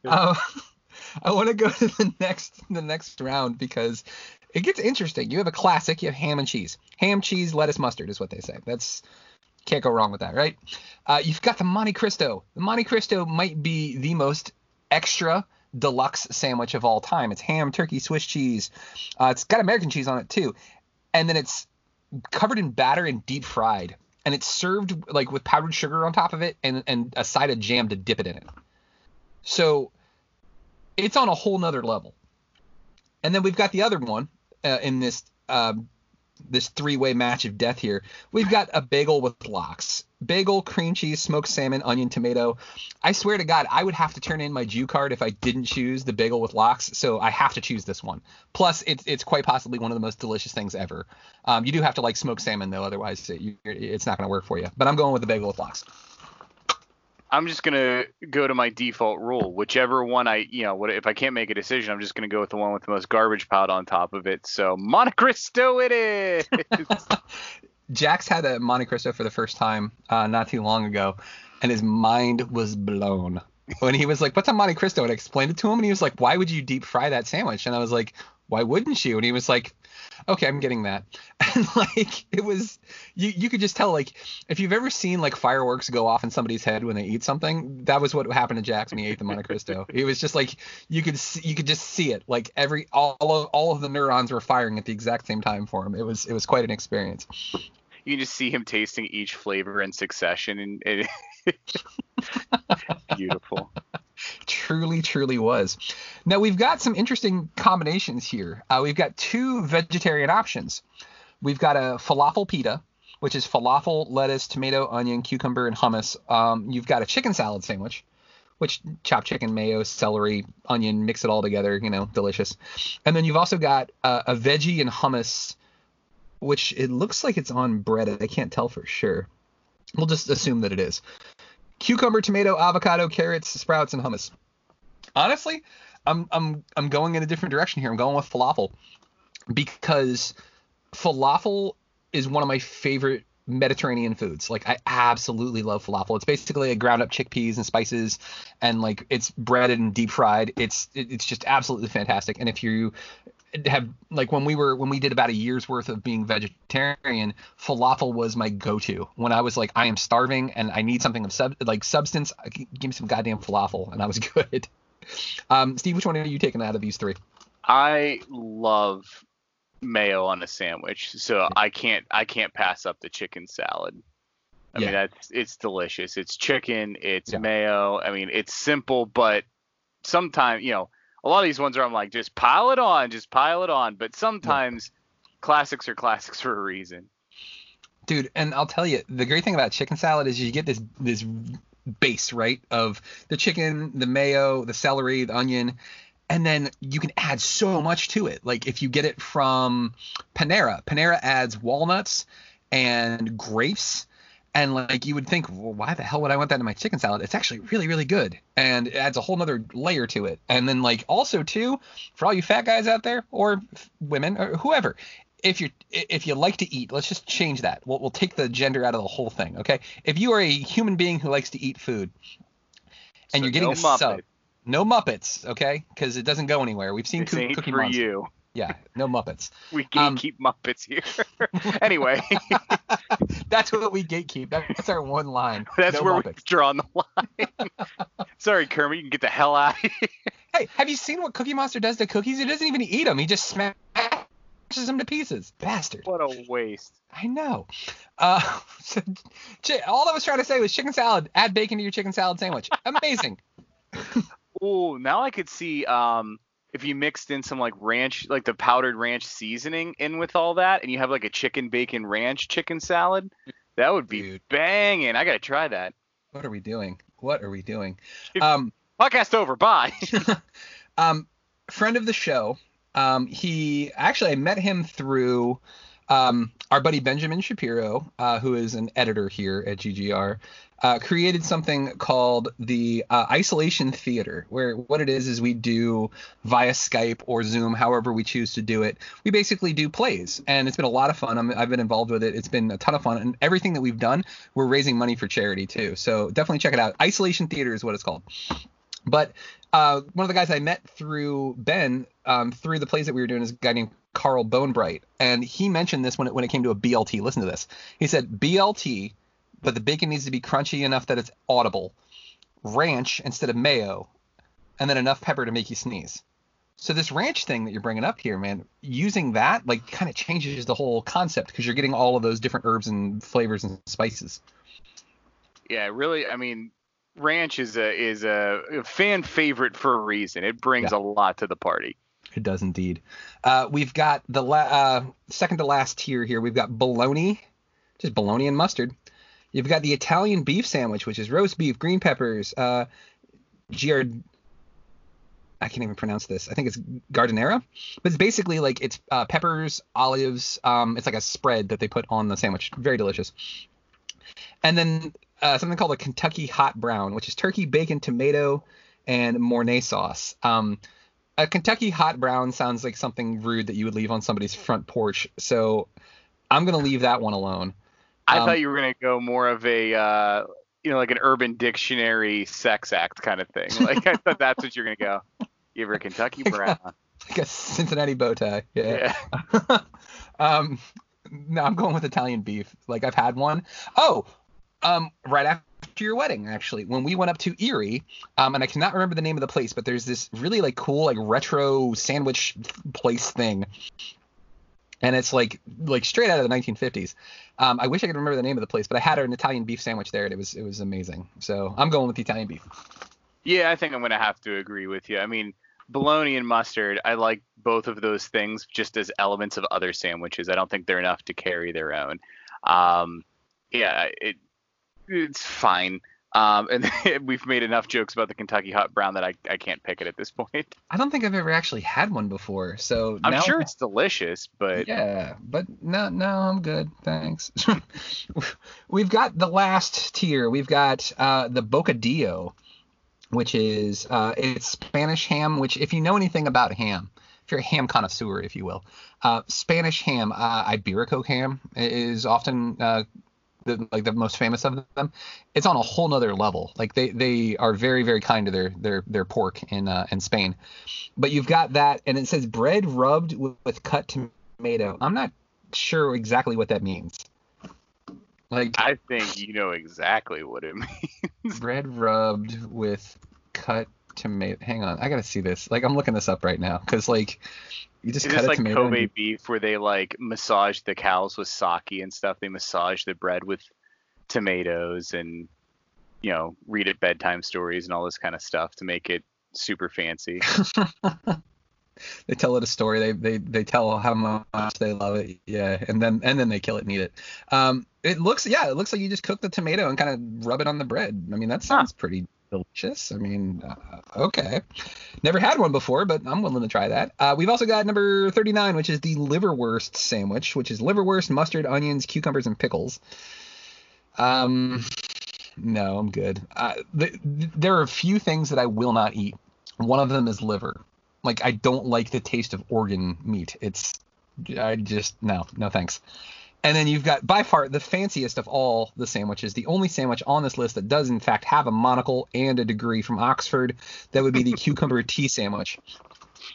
Uh, I want to go to the next the next round because it gets interesting. You have a classic. You have ham and cheese. Ham, cheese, lettuce, mustard is what they say. That's can't go wrong with that, right? Uh, you've got the Monte Cristo. The Monte Cristo might be the most extra deluxe sandwich of all time. It's ham, turkey, Swiss cheese. Uh, it's got American cheese on it too, and then it's covered in batter and deep fried, and it's served like with powdered sugar on top of it, and and a side of jam to dip it in it. So it's on a whole nother level. And then we've got the other one uh, in this um, this three-way match of death here. We've got a bagel with lox. Bagel, cream cheese, smoked salmon, onion, tomato. I swear to God, I would have to turn in my Jew card if I didn't choose the bagel with lox. So I have to choose this one. Plus, it's it's quite possibly one of the most delicious things ever. Um, you do have to like smoked salmon though, otherwise it, it's not going to work for you. But I'm going with the bagel with lox. I'm just gonna go to my default rule. Whichever one I, you know, what if I can't make a decision, I'm just gonna go with the one with the most garbage piled on top of it. So Monte Cristo it is. Jax had a Monte Cristo for the first time uh, not too long ago, and his mind was blown. when he was like, "What's a Monte Cristo?" and I explained it to him, and he was like, "Why would you deep fry that sandwich?" And I was like, "Why wouldn't you?" And he was like, "Okay, I'm getting that." And like it was, you you could just tell like if you've ever seen like fireworks go off in somebody's head when they eat something, that was what happened to Jax when he ate the Monte Cristo. it was just like you could see, you could just see it, like every all of all of the neurons were firing at the exact same time for him. It was it was quite an experience. You can just see him tasting each flavor in succession, and, and beautiful. Truly, truly was. Now we've got some interesting combinations here. Uh, we've got two vegetarian options. We've got a falafel pita, which is falafel, lettuce, tomato, onion, cucumber, and hummus. Um, you've got a chicken salad sandwich, which chopped chicken, mayo, celery, onion, mix it all together, you know, delicious. And then you've also got uh, a veggie and hummus, which it looks like it's on bread. I can't tell for sure. We'll just assume that it is. Cucumber, tomato, avocado, carrots, sprouts, and hummus. Honestly, I'm I'm I'm going in a different direction here. I'm going with falafel because falafel is one of my favorite Mediterranean foods. Like I absolutely love falafel. It's basically a ground up chickpeas and spices, and like it's breaded and deep fried. It's it's just absolutely fantastic. And if you have like when we were when we did about a year's worth of being vegetarian, falafel was my go-to. When I was like I am starving and I need something of sub like substance, give me some goddamn falafel, and I was good. Um, Steve, which one are you taking out of these three? I love mayo on a sandwich, so I can't I can't pass up the chicken salad. I mean that's it's delicious. It's chicken, it's Yeah. mayo. I mean it's simple, but sometimes you know a lot of these ones are I'm like just pile it on, just pile it on. But sometimes classics are classics for a reason. dude and i'll tell you the great thing about chicken salad is you get this this base right of the chicken the mayo the celery the onion and then you can add so much to it like if you get it from panera panera adds walnuts and grapes and like you would think well, why the hell would i want that in my chicken salad it's actually really really good and it adds a whole nother layer to it and then like also too for all you fat guys out there or f- women or whoever if you if you like to eat, let's just change that. We'll, we'll take the gender out of the whole thing, okay? If you are a human being who likes to eat food, and So you're getting no a sub, Muppet. no Muppets, okay? Because it doesn't go anywhere. We've seen This Coo- ain't Cookie for Monster. you. Yeah, no Muppets. We can't keep Muppets here. anyway, That's what we gatekeep. That's our one line. that's no where Muppets. we've drawn the line. Sorry, Kermit, you can get the hell out of here. Hey, have you seen what Cookie Monster does to cookies? He doesn't even eat them. He just smashes them to pieces. Bastard. What a waste. I know. Uh, so, all I was trying to say was chicken salad. Add bacon to your chicken salad sandwich. Amazing. Oh, now I could see um if you mixed in some like ranch, like the powdered ranch seasoning in with all that, and you have like a chicken bacon ranch chicken salad, that would be banging. I gotta try that. what are we doing? What are we doing? Um, Podcast over. Bye. um, friend of the show. Um, he actually I met him through um, our buddy Benjamin Shapiro, uh, who is an editor here at GGR. Uh, created something called the uh, Isolation Theater, where what it is is we do via Skype or Zoom, however we choose to do it. We basically do plays, and it's been a lot of fun. I'm, I've been involved with it. It's been a ton of fun, and everything that we've done, we're raising money for charity too. So definitely check it out. Isolation Theater is what it's called. But uh, one of the guys I met through Ben, um, through the plays that we were doing, is a guy named Carl Bonebright, and he mentioned this when it when it came to a BLT. Listen to this. He said BLT, but the bacon needs to be crunchy enough that it's audible, ranch instead of mayo, and then enough pepper to make you sneeze. So this ranch thing that you're bringing up here, man, using that like kind of changes the whole concept because you're getting all of those different herbs and flavors and spices. yeah, really. I mean, ranch is a is a fan favorite for a reason. It brings Yeah. a lot to the party. It does indeed. Uh, we've got the la- uh, second to last tier here. We've got bologna, just bologna and mustard. You've got the Italian beef sandwich, which is roast beef, green peppers, uh, giard. I can't even pronounce this. I think it's gardenera, but it's basically like it's uh, peppers, olives. Um, it's like a spread that they put on the sandwich. Very delicious. And then uh, something called a Kentucky hot brown, which is turkey, bacon, tomato, and Mornay sauce. Um, a Kentucky hot brown sounds like something rude that you would leave on somebody's front porch. So I'm gonna leave that one alone. I Um, thought you were gonna go more of a uh, you know, like an Urban Dictionary sex act kind of thing. Like I thought that's what you're gonna go. Give her a Kentucky Brown? like a Cincinnati bow tie. Yeah. um, no, I'm going with Italian beef. Like I've had one. Oh, um, right after your wedding, actually, when we went up to Erie, um, and I cannot remember the name of the place, but there's this really like cool like retro sandwich place thing. And it's like like straight out of the 1950s. Um, I wish I could remember the name of the place, but I had an Italian beef sandwich there, and it was it was amazing. So I'm going with the Italian beef. Yeah, I think I'm gonna have to agree with you. I mean, bologna and mustard, I like both of those things just as elements of other sandwiches. I don't think they're enough to carry their own. Um, yeah, it it's fine. Um, and we've made enough jokes about the Kentucky hot brown that I, I can't pick it at this point. I don't think I've ever actually had one before, so I'm now- sure it's delicious, but yeah, but no, no, I'm good, thanks. We've got the last tier. We've got uh, the bocadillo, which is uh, it's Spanish ham. Which, if you know anything about ham, if you're a ham connoisseur, if you will, uh, Spanish ham, uh, Iberico ham is often uh, the, like the most famous of them. It's on a whole nother level. Like they they are very very kind to their their their pork in uh, in Spain. But you've got that, and it says bread rubbed with, with cut tomato. I'm not sure exactly what that means. Like I think you know exactly what it means. bread rubbed with cut tomato. Hang on, I gotta see this. Like I'm looking this up right now because like you just It's cut like and Kobe beef where they like massage the cows with sake and stuff. They massage the bread with tomatoes and you know read it bedtime stories and all this kind of stuff to make it super fancy. they tell it a story. They they they tell how much they love it. Yeah, and then and then they kill it and eat it. Um, it looks yeah, it looks like you just cook the tomato and kind of rub it on the bread. I mean, that sounds pretty delicious. I mean, uh, okay, never had one before, but I'm willing to try that. Uh, we've also got number 39, which is the liverwurst sandwich, which is liverwurst, mustard, onions, cucumbers, and pickles. Um, no, I'm good. Uh, th- th- there are a few things that I will not eat. One of them is liver. Like I don't like the taste of organ meat. It's I just no, no thanks. And then you've got by far the fanciest of all the sandwiches, the only sandwich on this list that does in fact have a monocle and a degree from Oxford. That would be the cucumber tea sandwich,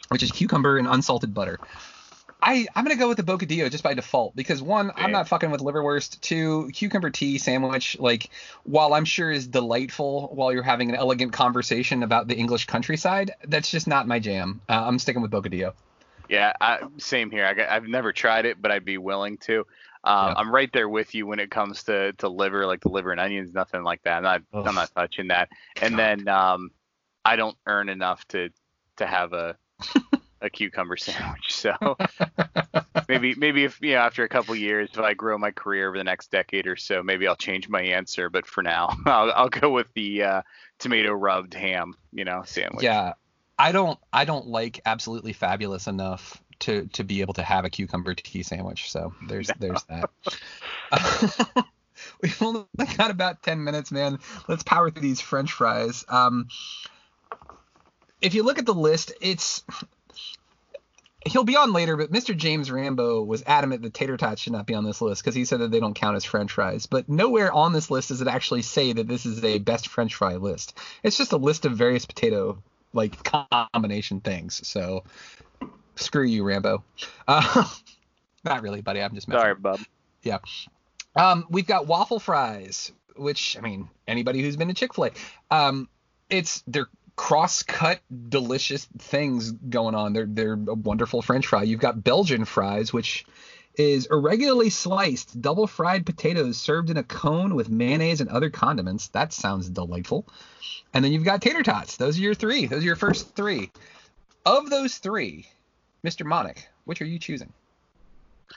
which is cucumber and unsalted butter. I, I'm gonna go with the bocadillo just by default because one, I'm not fucking with liverwurst. Two, cucumber tea sandwich, like while I'm sure is delightful while you're having an elegant conversation about the English countryside, that's just not my jam. Uh, I'm sticking with bocadillo. Yeah, I, same here. I, I've never tried it, but I'd be willing to. Um, I'm right there with you when it comes to, to liver, like the liver and onions, nothing like that. I'm not. I'm not touching that. And then um, I don't earn enough to to have a a cucumber sandwich. So maybe maybe if you know after a couple years, if I grow my career over the next decade or so, maybe I'll change my answer. But for now, I'll, I'll go with the uh, tomato rubbed ham, you know, sandwich. Yeah, I don't I don't like absolutely fabulous enough to to be able to have a cucumber tea sandwich. So there's there's that. We've only got about ten minutes, man. Let's power through these French fries. Um, if you look at the list, it's he'll be on later, but Mr. James Rambo was adamant that tater tots should not be on this list because he said that they don't count as French fries. But nowhere on this list does it actually say that this is a best French fry list. It's just a list of various potato like combination things. So screw you, Rambo. Uh, not really, buddy. I'm just messing. Sorry, bub. Yeah. Um, we've got waffle fries, which I mean, anybody who's been to Chick Fil A, um, it's they're cross-cut, delicious things going on. They're they're a wonderful French fry. You've got Belgian fries, which is irregularly sliced, double fried potatoes served in a cone with mayonnaise and other condiments. That sounds delightful. And then you've got tater tots. Those are your three. Those are your first three. Of those three, Mr. Monic, which are you choosing?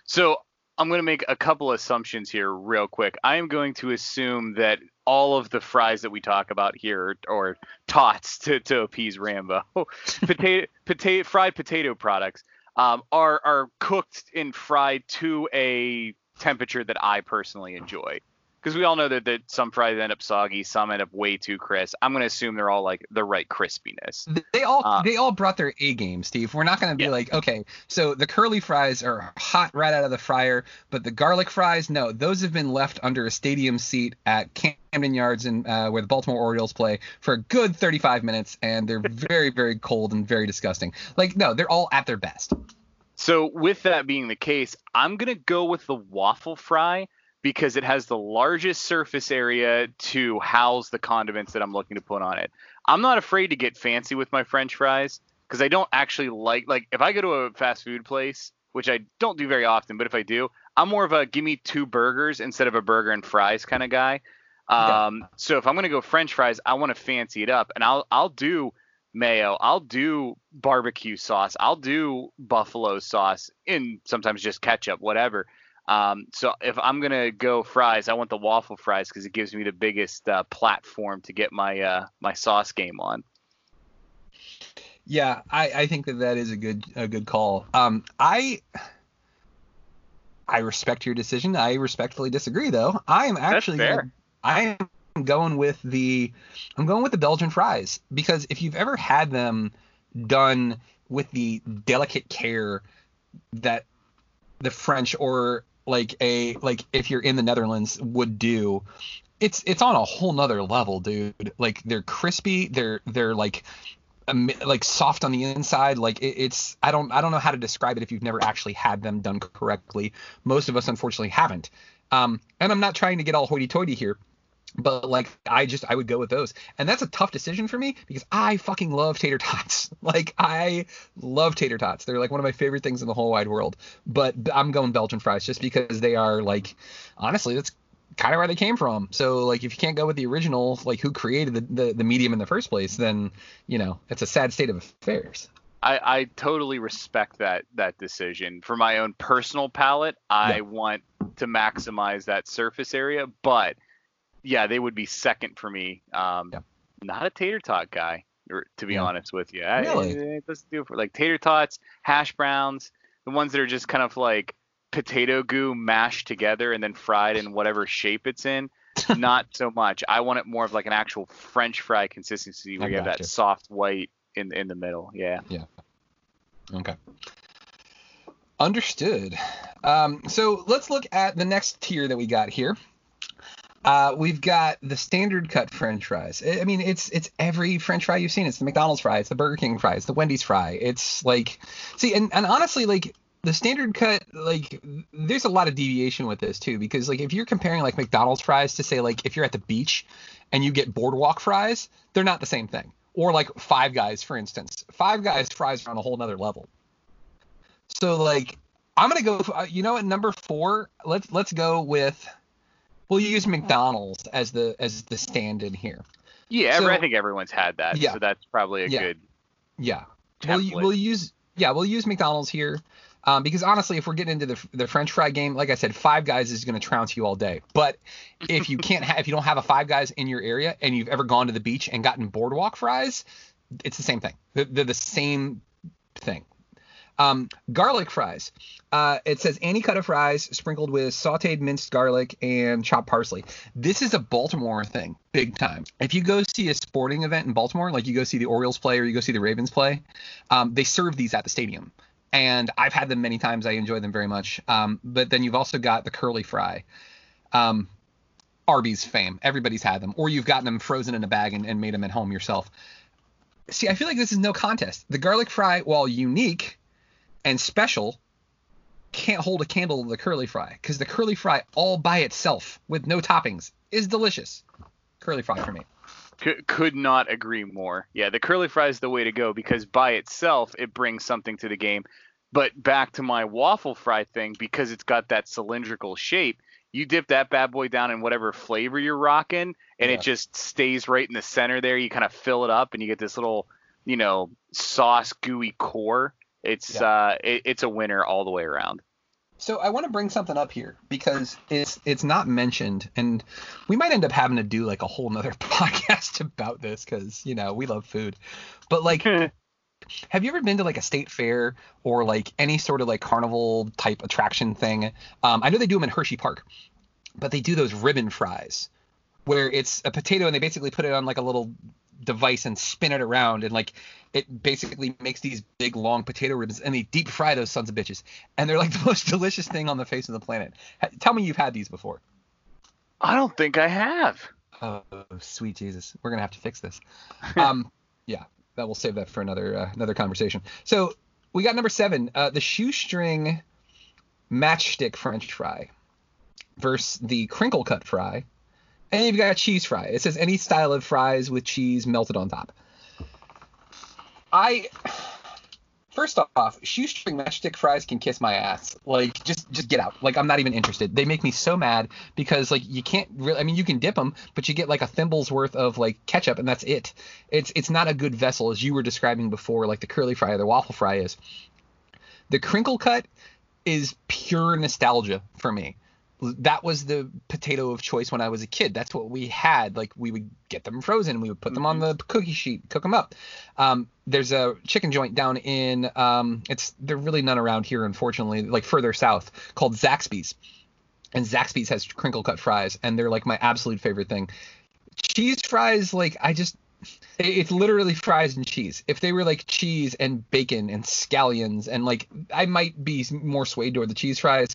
So I'm going to make a couple assumptions here real quick. I am going to assume that all of the fries that we talk about here, or tots to, to appease Rambo, potato, potato, fried potato products, um, are are cooked and fried to a temperature that I personally enjoy. Because we all know that, that some fries end up soggy, some end up way too crisp. I'm going to assume they're all like the right crispiness. They all Uh, they all brought their A game, Steve. We're not going to be like, okay, so the curly fries are hot right out of the fryer, but the garlic fries, no, those have been left under a stadium seat at Camden Yards and uh, where the Baltimore Orioles play for a good 35 minutes, and they're very, very cold and very disgusting. Like, no, they're all at their best. So with that being the case, I'm gonna go with the waffle fry because it has the largest surface area to house the condiments that I'm looking to put on it. I'm not afraid to get fancy with my French fries because I don't actually like like if I go to a fast food place, which I don't do very often, but if I do, I'm more of a give me two burgers instead of a burger and fries kind of guy. Um, so if I'm gonna go French fries, I want to fancy it up, and I'll I'll do mayo, I'll do barbecue sauce, I'll do buffalo sauce, and sometimes just ketchup, whatever. Um, so if I'm gonna go fries, I want the waffle fries because it gives me the biggest uh, platform to get my uh, my sauce game on. Yeah, I, I think that that is a good a good call. Um, I I respect your decision. I respectfully disagree, though. I am actually gonna, I am going with the I'm going with the Belgian fries because if you've ever had them done with the delicate care that the French or like a like if you're in the Netherlands would do, it's it's on a whole nother level, dude. Like they're crispy, they're they're like like soft on the inside. Like it, it's i don't i don't know how to describe it if you've never actually had them done correctly. Most of us unfortunately haven't. Um and i'm not trying to get all hoity-toity here but like i just i would go with those and that's a tough decision for me because i fucking love tater tots like i love tater tots they're like one of my favorite things in the whole wide world but i'm going belgian fries just because they are like honestly that's kind of where they came from. So like if you can't go with the original, like who created the, the, the medium in the first place, then you know it's a sad state of affairs. I, I totally respect that that decision. For my own personal palate, I Yeah. want to maximize that surface area, but yeah, they would be second for me. Um, Yeah. Not a tater tot guy, to be Yeah. honest with you. Really? it doesn't do it for like tater tots, hash browns, the ones that are just kind of like potato goo mashed together and then fried in whatever shape it's in. Not so much. I want it more of like an actual French fry consistency where I you have that soft white in in the middle. Yeah. Yeah. Okay. Understood. Um, so let's look at the next tier that we got here. Uh, we've got the standard cut French fries. I mean, it's it's every French fry you've seen. It's the McDonald's fry, it's the Burger King fries, the Wendy's fry. It's like, see, and, and honestly, like the standard cut, like there's a lot of deviation with this too, because like if you're comparing like McDonald's fries to say like if you're at the beach and you get boardwalk fries, they're not the same thing. Or like Five Guys, for instance. Five Guys fries are on a whole nother level. So like I'm gonna go. uh, You know, at number four, let's let's go with. We'll use McDonald's as the as the stand-in here. Yeah, So- I think everyone's had that, Yeah. so that's probably a Yeah. good. Yeah. We'll, we'll use yeah we'll use McDonald's here. Um, because honestly, if we're getting into the the French fry game, like I said, Five Guys is going to trounce you all day. But if you can't have, if you don't have a Five Guys in your area and you've ever gone to the beach and gotten boardwalk fries, it's the same thing. They're, they're the same thing. Um, garlic fries. Uh, it says any cut of fries sprinkled with sautéed minced garlic and chopped parsley. This is a Baltimore thing, big time. If you go see a sporting event in Baltimore, like you go see the Orioles play or you go see the Ravens play, um, they serve these at the stadium. And I've had them many times. I enjoy them very much. Um, but then you've also got the curly fry. Um, Arby's fame. Everybody's had them. Or you've gotten them frozen in a bag and, and made them at home yourself. See, I feel like this is no contest. The garlic fry, while unique and special, can't hold a candle to the curly fry because the curly fry all by itself with no toppings is delicious. Curly fry for me. Could, could not agree more. Yeah, the curly fry is the way to go because by itself it brings something to the game. But back to my waffle fry thing, because it's got that cylindrical shape, you dip that bad boy down in whatever flavor you're rocking, and Yeah. it just stays right in the center there. You kind of fill it up, and you get this little, you know, sauce gooey core. It's Yeah. uh, it, it's a winner all the way around. So I want to bring something up here because it's it's not mentioned, and we might end up having to do like a whole nother podcast about this because you know we love food. But like, have you ever been to like a state fair or like any sort of like carnival type attraction thing? Um, I know they do them in Hershey Park, but they do those ribbon fries where it's a potato and they basically put it on like a little device and spin it around and like it basically makes these big long potato ribbons and they deep fry those sons of bitches and they're like the most delicious thing on the face of the planet. Tell me you've had these before. I don't think I have. Oh, sweet Jesus, we're gonna have to fix this. Um, yeah, that we'll save that for another uh, another conversation. So we got number seven, uh, the shoestring matchstick French fry versus the crinkle cut fry, and you've got cheese fry. It says any style of fries with cheese melted on top. I first off, shoestring matchstick fries can kiss my ass. Like, just just get out. Like, I'm not even interested. They make me so mad because like you can't really. I mean, you can dip them, but you get like a thimble's worth of like ketchup, and that's it. It's it's not a good vessel as you were describing before, like the curly fry or the waffle fry is. The crinkle cut is pure nostalgia for me that was the potato of choice when I was a kid. That's what we had. Like we would get them frozen, we would put them on the cookie sheet, cook them up. Um, there's a chicken joint down in um, it's there really none around here, unfortunately, like further south called Zaxby's, and Zaxby's has crinkle cut fries, and they're like my absolute favorite thing. Cheese fries, like I just it's literally fries and cheese. If they were like cheese and bacon and scallions and like I might be more swayed toward the cheese fries,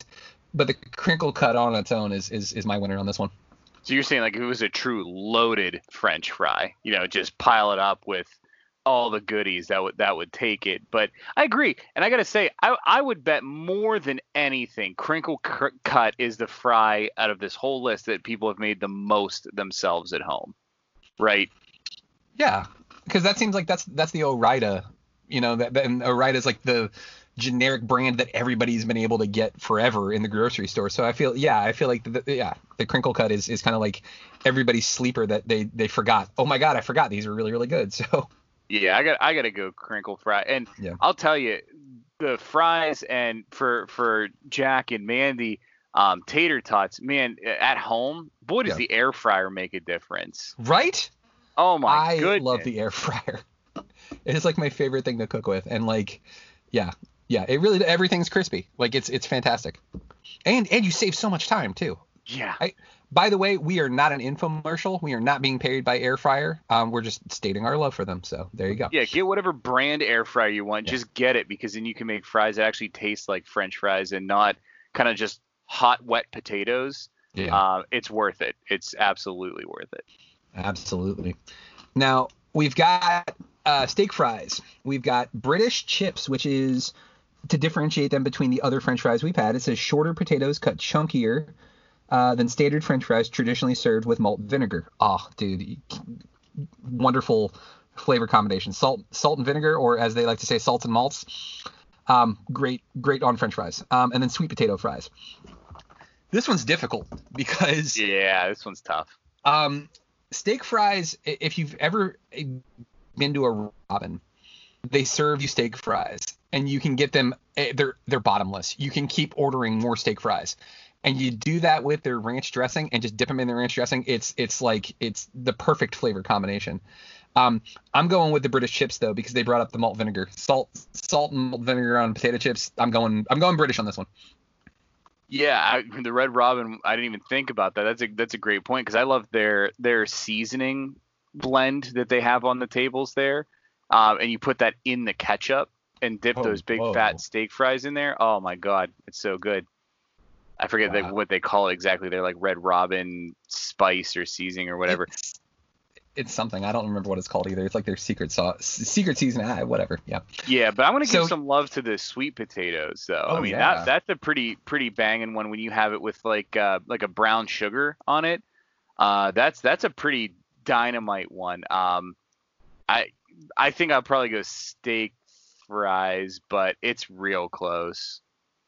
but the crinkle cut on its own is is is my winner on this one. So you're saying like it was a true loaded French fry, you know, just pile it up with all the goodies that would that would take it. But I agree, and I gotta say, I I would bet more than anything, crinkle c- cut is the fry out of this whole list that people have made the most themselves at home, right? Yeah, because that seems like that's that's the Ore-Ida, you know, that and Ore-Ida is like the generic brand that everybody's been able to get forever in the grocery store. So I feel, yeah, I feel like, the, yeah, the crinkle cut is, is kind of like everybody's sleeper that they, they forgot. Oh my God, I forgot these are really, really good. So yeah, I got, I got to go crinkle fry. And yeah. I'll tell you the fries and for, for Jack and Mandy, um, tater tots, man, at home, boy, does Yeah. the air fryer make a difference. right. Oh my god I goodness. love the air fryer. it is like my favorite thing to cook with. And like, yeah, yeah, it really, everything's crispy. Like it's, it's fantastic. And, and you save so much time too. Yeah. I, by the way, we are not an infomercial. We are not being paid by Air Fryer. Um, we're just stating our love for them. So there you go. Yeah, get whatever brand air fryer you want. Just get it because then you can make fries that actually taste like French fries and not kind of just hot, wet potatoes. Yeah. Uh, it's worth it. It's absolutely worth it. Absolutely. Now we've got uh, steak fries. We've got British chips, which is to differentiate them between the other French fries we've had. It says shorter potatoes cut chunkier uh, than standard French fries, traditionally served with malt vinegar. Oh, dude, wonderful flavor combination. Salt, salt and vinegar, or as they like to say, salts and malts. Um, great, great on French fries. Um, and then sweet potato fries. This one's difficult because Yeah, this one's tough. um, steak fries, if you've ever been to a Robin, they serve you steak fries, and you can get them. eh, They're they're bottomless. You can keep ordering more steak fries, and you do that with their ranch dressing, and just dip them in the ranch dressing. It's it's like it's the perfect flavor combination. Um, I'm going with the British chips though because they brought up the malt vinegar, salt, salt and malt vinegar on potato chips. I'm going I'm going British on this one. Yeah, I, the Red Robin. I didn't even think about that. That's a that's a great point because I love their their seasoning blend that they have on the tables there, um, and you put that in the ketchup and dip Oh, those big whoa. fat steak fries in there. Oh my god, it's so good. I forget Wow. what they call it exactly. They're like Red Robin spice or seasoning or whatever. It's, it's something I don't remember what it's called either. It's like their secret sauce, secret season, ah, whatever. Yeah. Yeah, but I want to give So- some love to the sweet potatoes, though. I Oh, mean, yeah. that that's a pretty pretty banging one when you have it with like uh, like a brown sugar on it. Uh, that's that's a pretty dynamite one. Um, I I think I'll probably go steak fries, but it's real close.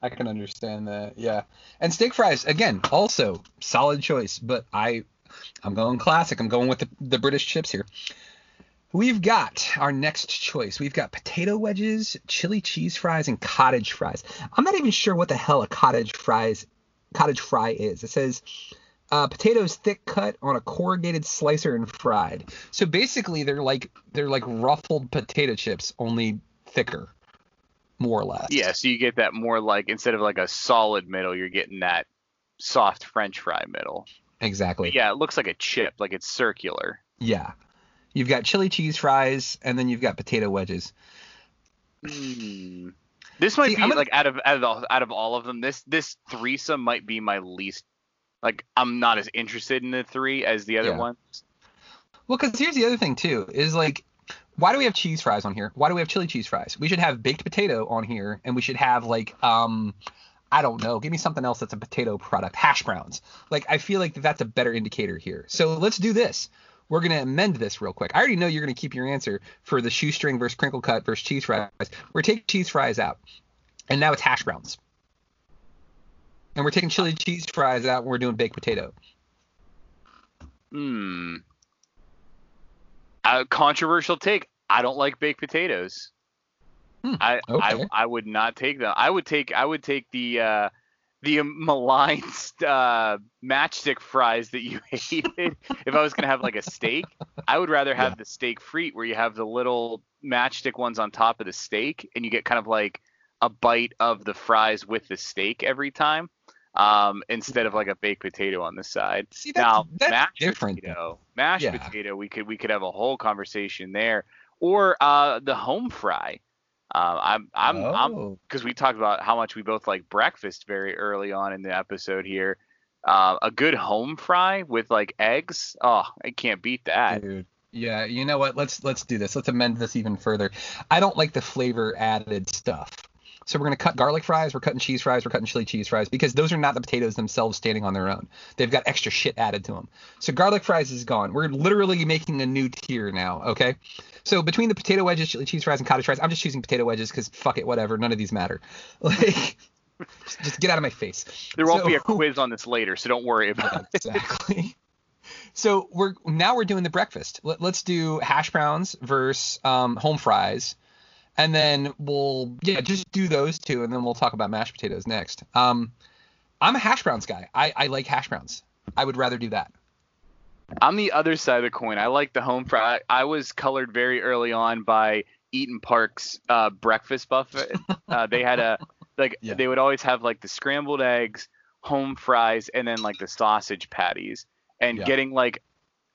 I can understand that. Yeah. And steak fries again, also solid choice, but I I'm going classic. I'm going with the, the British chips here. We've got our next choice. We've got potato wedges, chili cheese fries, and cottage fries. I'm not even sure what the hell a cottage fries cottage fry is. It says uh, potatoes thick cut on a corrugated slicer and fried. So basically, they're like they're like ruffled potato chips, only thicker, more or less. Yeah, so you get that more like instead of like a solid middle, you're getting that soft French fry middle. Exactly. But yeah, it looks like a chip, like it's circular. Yeah. You've got chili cheese fries, and then you've got potato wedges. Hmm. This might See, be gonna- like out of out of all, out of all of them, this this threesome might be my least Like I'm not as interested in the three as the other Yeah. ones. Well, because here's the other thing too is like, why do we have cheese fries on here? Why do we have chili cheese fries? We should have baked potato on here, and we should have like um, I don't know, give me something else that's a potato product, hash browns. Like I feel like that's a better indicator here. So let's do this. We're gonna amend this real quick. I already know you're gonna keep your answer for the shoestring versus crinkle cut versus cheese fries. We're taking cheese fries out, and now it's hash browns. And we're taking chili cheese fries out, and we're doing baked potato. Hmm. A controversial take. I don't like baked potatoes. Hmm, I, okay. I I would not take them. I would take I would take the uh, the maligned uh, matchstick fries that you hated. if I was gonna have like a steak, I would rather have the steak frite where you have the little matchstick ones on top of the steak, and you get kind of like a bite of the fries with the steak every time, um, instead of like a baked potato on the side. See, that's, now that's mashed different. potato, mashed Yeah. potato, we could we could have a whole conversation there, or uh, the home fry. Uh, I'm I'm I'm Oh. because we talked about how much we both like breakfast very early on in the episode here. Uh, a good home fry with like eggs, oh, I can't beat that. Dude. Yeah, you know what? Let's let's do this. Let's amend this even further. I don't like the flavor added stuff. So we're gonna cut garlic fries, we're cutting cheese fries, we're cutting chili cheese fries because those are not the potatoes themselves standing on their own. They've got extra shit added to them. So garlic fries is gone. We're literally making a new tier now. Okay. So between the potato wedges, chili cheese fries, and cottage fries, I'm just choosing potato wedges because fuck it, whatever. None of these matter. Like, just- just get out of my face. There won't So- be a quiz on this later, so don't worry about it. exactly. So we're now we're doing the breakfast. Let, us do hash browns versus um, home fries, and then we'll yeah just do those two, and then we'll talk about mashed potatoes next. Um, I'm a hash browns guy. I, I like hash browns. I would rather do that. I'm the other side of the coin. I like the home fry. I was colored very early on by Eat'n Park's uh, breakfast buffet. Uh, they had a like Yeah. they would always have like the scrambled eggs, home fries, and then like the sausage patties. And Yeah. getting like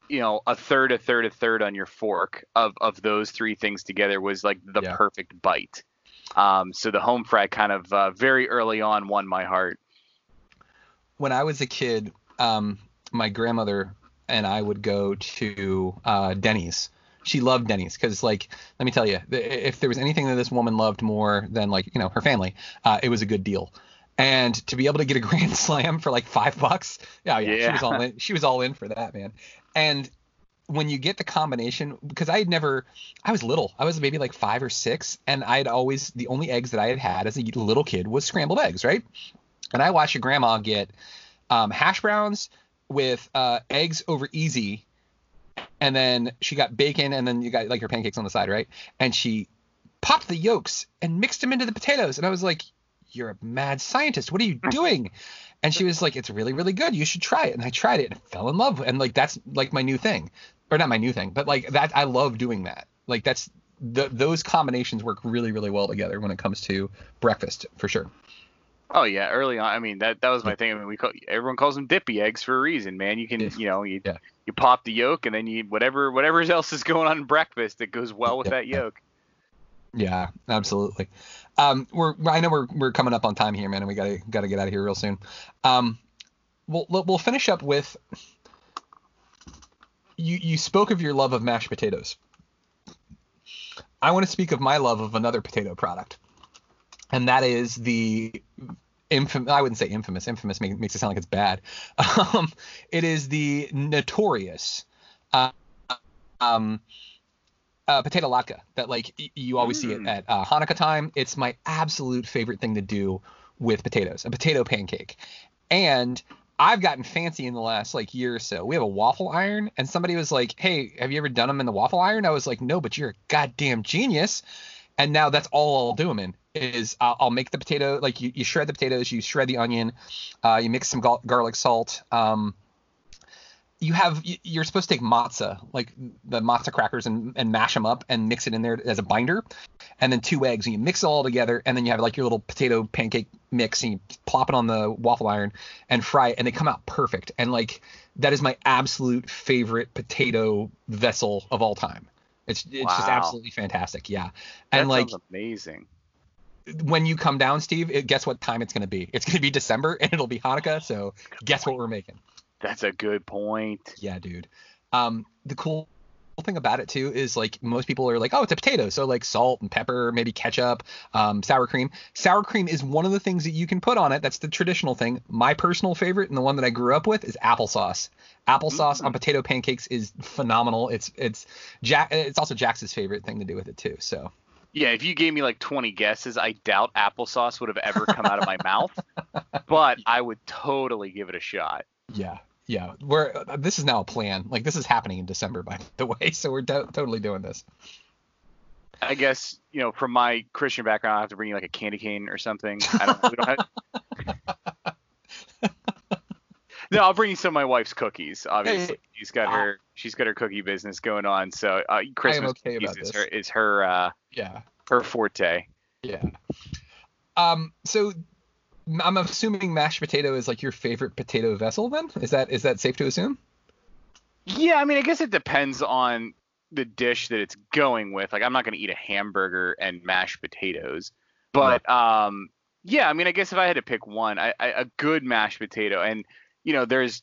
you know a third, a third, a third on your fork of of those three things together was like the Yeah. perfect bite. Um, so the home fry kind of uh, very early on won my heart. when I was a kid, um, my grandmother and I would go to uh, Denny's. She loved Denny's because, like, let me tell you, if there was anything that this woman loved more than, like, you know, her family, uh, it was a good deal. And to be able to get a grand slam for like five bucks, yeah, yeah, she was all in. She was all in for that, man. And when you get the combination, because I had never, I was little, I was maybe like five or six, and I had always the only eggs that I had had as a little kid was scrambled eggs, right? And I watched your grandma get um, hash browns with uh, eggs over easy, and then she got bacon, and then you got like your pancakes on the side, right? And she popped the yolks and mixed them into the potatoes, and I was like, "You're a mad scientist. What are you doing?" And she was like, "It's really, really good. You should try it." And I tried it and fell in love, and like that's like my new thing, or not my new thing, but like that I love doing that. Like that's the, those combinations work really, really well together when it comes to breakfast for sure. Oh yeah, early on. I mean that that was my thing. I mean we call, everyone calls them dippy eggs for a reason, man. You can you know you Yeah. you pop the yolk and then you whatever whatever else is going on in breakfast that goes well with Yeah. that yolk. Yeah, absolutely. Um, we're I know we're we're coming up on time here, man, and we gotta gotta get out of here real soon. Um, we'll we'll finish up with you. You spoke of your love of mashed potatoes. I want to speak of my love of another potato product, and that is the infamous. I wouldn't say infamous. Infamous make, makes it sound like it's bad. Um, it is the notorious. Uh, um, uh, potato latke that like y- you always see it at uh, Hanukkah time. It's my absolute favorite thing to do with potatoes, a potato pancake. And I've gotten fancy in the last like year or so. We have a waffle iron, and somebody was like, "Hey, have you ever done them in the waffle iron?" I was like, "No, but you're a goddamn genius." And now that's all I'll do them in is I'll, I'll make the potato like you, you shred the potatoes, you shred the onion, uh, you mix some garlic salt. Um, you have you're supposed to take matzah like the matzah crackers and, and mash them up and mix it in there as a binder and then two eggs and you mix it all together and then you have like your little potato pancake mix and you plop it on the waffle iron and fry it and they come out perfect and like that is my absolute favorite potato vessel of all time it's it's just absolutely fantastic yeah That and like amazing. when you come down, Steve, it, guess what time it's going to be? It's going to be December and it'll be Hanukkah. So guess what we're making? That's a good point. Yeah, dude. Um, the cool thing about it too is like most people are like, oh, it's a potato, so like salt and pepper, maybe ketchup, um, sour cream. Sour cream is one of the things that you can put on it. That's the traditional thing. My personal favorite and the one that I grew up with is applesauce. Applesauce on potato pancakes is phenomenal. It's it's Jack. It's also Jax's favorite thing to do with it too. So Yeah, if you gave me like 20 guesses, I doubt applesauce would have ever come out of my mouth, but I would totally give it a shot. yeah, yeah. We're this is now a plan. Like this is happening in December, by the way. So we're do- totally doing this. I guess, you know, from my Christian background, I have to bring you like a candy cane or something. I don't, we don't have... no, I'll bring you some of my wife's cookies. Obviously, Hey. she's got her she's got her cookie business going on. So uh, Christmas okay cookies is her is her uh, Yeah. her forte. Yeah. Um. So I'm assuming mashed potato is like your favorite potato vessel. Then is that is that safe to assume? Yeah, I mean, I guess it depends on the dish that it's going with. Like, I'm not going to eat a hamburger and mashed potatoes, but um, yeah, I mean, I guess if I had to pick one, I, I, a good mashed potato, and you know, there's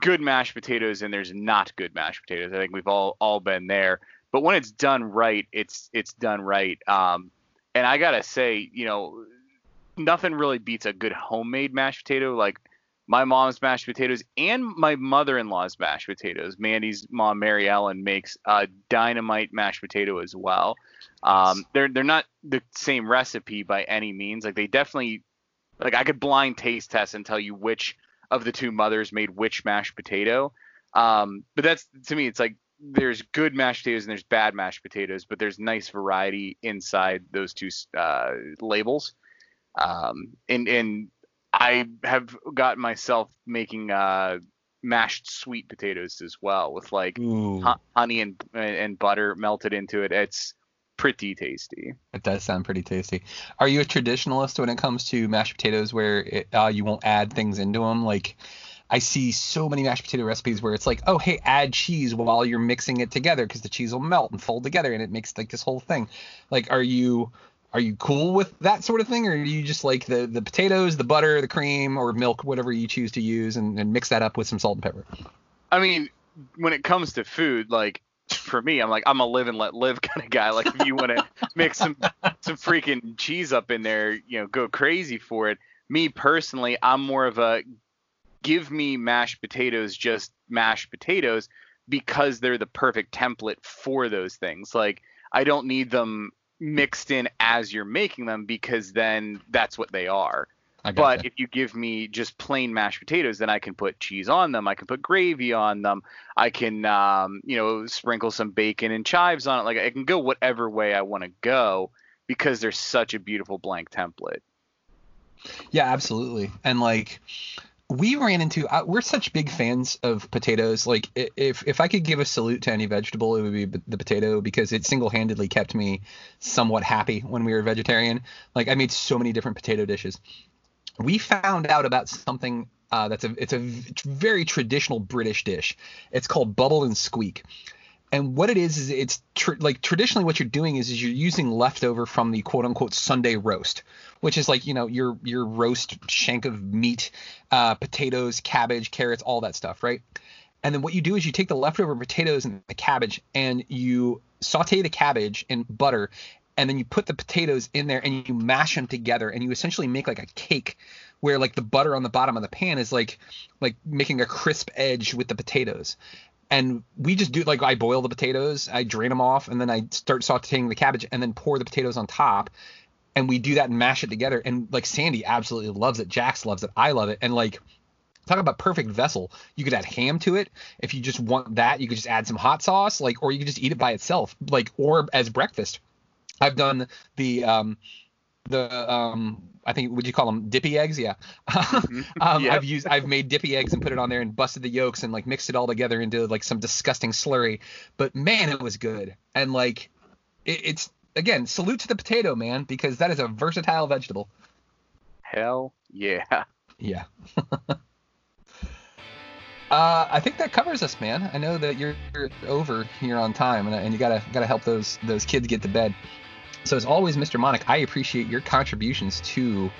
good mashed potatoes and there's not good mashed potatoes. I think we've all all been there, but when it's done right, it's it's done right. Um, and I gotta say, you know, nothing really beats a good homemade mashed potato. Like my mom's mashed potatoes and my mother-in-law's mashed potatoes. Mandy's mom, Mary Ellen, makes a dynamite mashed potato as well. Um, they're they're not the same recipe by any means. Like they definitely, like I could blind taste test and tell you which of the two mothers made which mashed potato. Um, but that's to me, it's like there's good mashed potatoes and there's bad mashed potatoes, but there's nice variety inside those two uh, labels. Um, and and I have got myself making uh, mashed sweet potatoes as well with like hu- honey and and butter melted into it. It's pretty tasty. It does sound pretty tasty. Are you a traditionalist when it comes to mashed potatoes, where it, uh, you won't add things into them? Like, I see so many mashed potato recipes where it's like, oh, hey, add cheese while you're mixing it together because the cheese will melt and fold together, and it makes like this whole thing. Like, are you are you cool with that sort of thing, or do you just like the the potatoes, the butter, the cream, or milk, whatever you choose to use, and, and mix that up with some salt and pepper? I mean, when it comes to food, like for me, I'm like I'm a live and let live kind of guy. Like if you want to mix some some freaking cheese up in there, you know, go crazy for it. Me personally, I'm more of a give me mashed potatoes, just mashed potatoes, because they're the perfect template for those things. Like I don't need them mixed in as you're making them because then that's what they are. But if you give me just plain mashed potatoes, then I can put cheese on them. I can put gravy on them. I can, um, you know, sprinkle some bacon and chives on it. Like I can go whatever way I want to go because there's such a beautiful blank template. Yeah, absolutely. And like we ran into uh, we're such big fans of potatoes. Like if if I could give a salute to any vegetable, it would be the potato because it single-handedly kept me somewhat happy when we were vegetarian. Like I made so many different potato dishes. We found out about something uh, that's a it's a very traditional British dish. It's called bubble and squeak. And what it is is it's tr- like traditionally what you're doing is is you're using leftover from the quote unquote Sunday roast, which is like you know your your roast shank of meat, uh, potatoes, cabbage, carrots, all that stuff, right? And then what you do is you take the leftover potatoes and the cabbage and you saute the cabbage in butter, and then you put the potatoes in there and you mash them together and you essentially make like a cake where like the butter on the bottom of the pan is like like making a crisp edge with the potatoes and we just do like I boil the potatoes, I drain them off, and then I start sautéing the cabbage, and then pour the potatoes on top, and we do that and mash it together. And like Sandy absolutely loves it, Jax loves it, I love it, and like talk about perfect vessel. You could add ham to it if you just want that. You could just add some hot sauce, like, or you could just eat it by itself, like, or as breakfast. I've done the um the um I think would you call them dippy eggs? Yeah. um, Yep. I've used I've made dippy eggs and put it on there and busted the yolks and like mixed it all together into like some disgusting slurry. But man, it was good. And like it, it's again salute to the potato man because that is a versatile vegetable. Hell yeah. Yeah. Uh, I think that covers us, man. I know that you're, you're over here on time, and, and you gotta gotta help those those kids get to bed. Also, as always, Mr. Monic, I appreciate your contributions to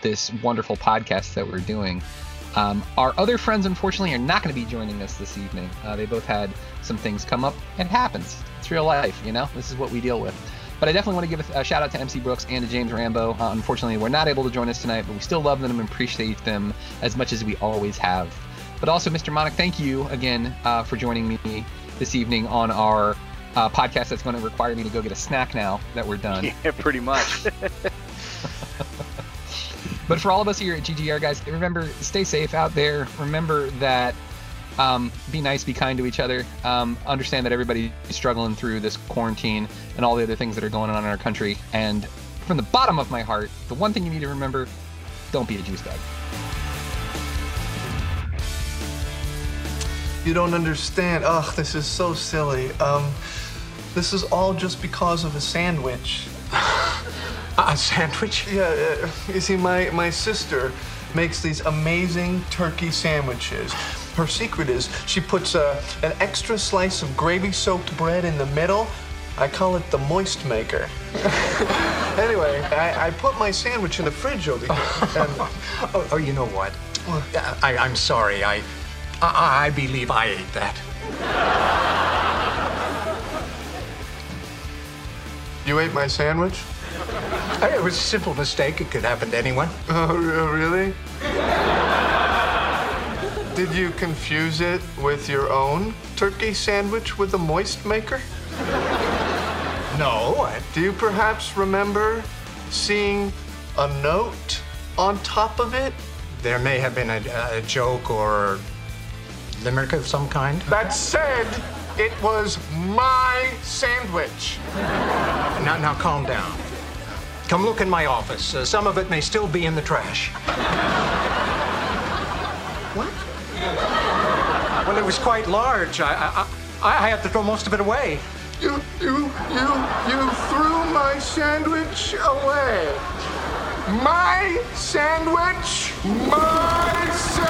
this wonderful podcast that we're doing. Um, our other friends, unfortunately, are not going to be joining us this evening. Uh, they both had some things come up. And it happens. It's real life, you know? This is what we deal with. But I definitely want to give a, a shout out to MC Brooks and to James Rambo. Uh, unfortunately, we're not able to join us tonight, but we still love them and appreciate them as much as we always have. But also, Mr. Monic, thank you again uh, for joining me this evening on our uh, podcast that's going to require me to go get a snack now that we're done. Yeah, pretty much. But for all of us here at GGR, guys, remember, stay safe out there. Remember that um, be nice, be kind to each other. Um, understand that everybody's struggling through this quarantine and all the other things that are going on in our country. And from the bottom of my heart, the one thing you need to remember don't be a juice bag. You don't understand. Ugh, this is so silly. Um, this is all just because of a sandwich. a sandwich? Yeah, uh, you see, my, my sister makes these amazing turkey sandwiches. Her secret is she puts uh, an extra slice of gravy soaked bread in the middle. I call it the moist maker. anyway, I, I put my sandwich in the fridge over here. And, oh, oh, you know what? I, I'm sorry. I, I, I believe I ate that. You ate my sandwich? It was a simple mistake. It could happen to anyone. Oh, really? Did you confuse it with your own turkey sandwich with a moist maker? No. I... Do you perhaps remember seeing a note on top of it? There may have been a, a joke or limerick of some kind. That said, it was my sandwich. Now, now calm down. Come look in my office. Uh, some of it may still be in the trash. What? Well, it was quite large. I, I, I, I had to throw most of it away. You, you, you, you threw my sandwich away. My sandwich? My sandwich?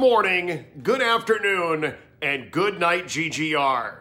Morning, good afternoon, and good night, GGR.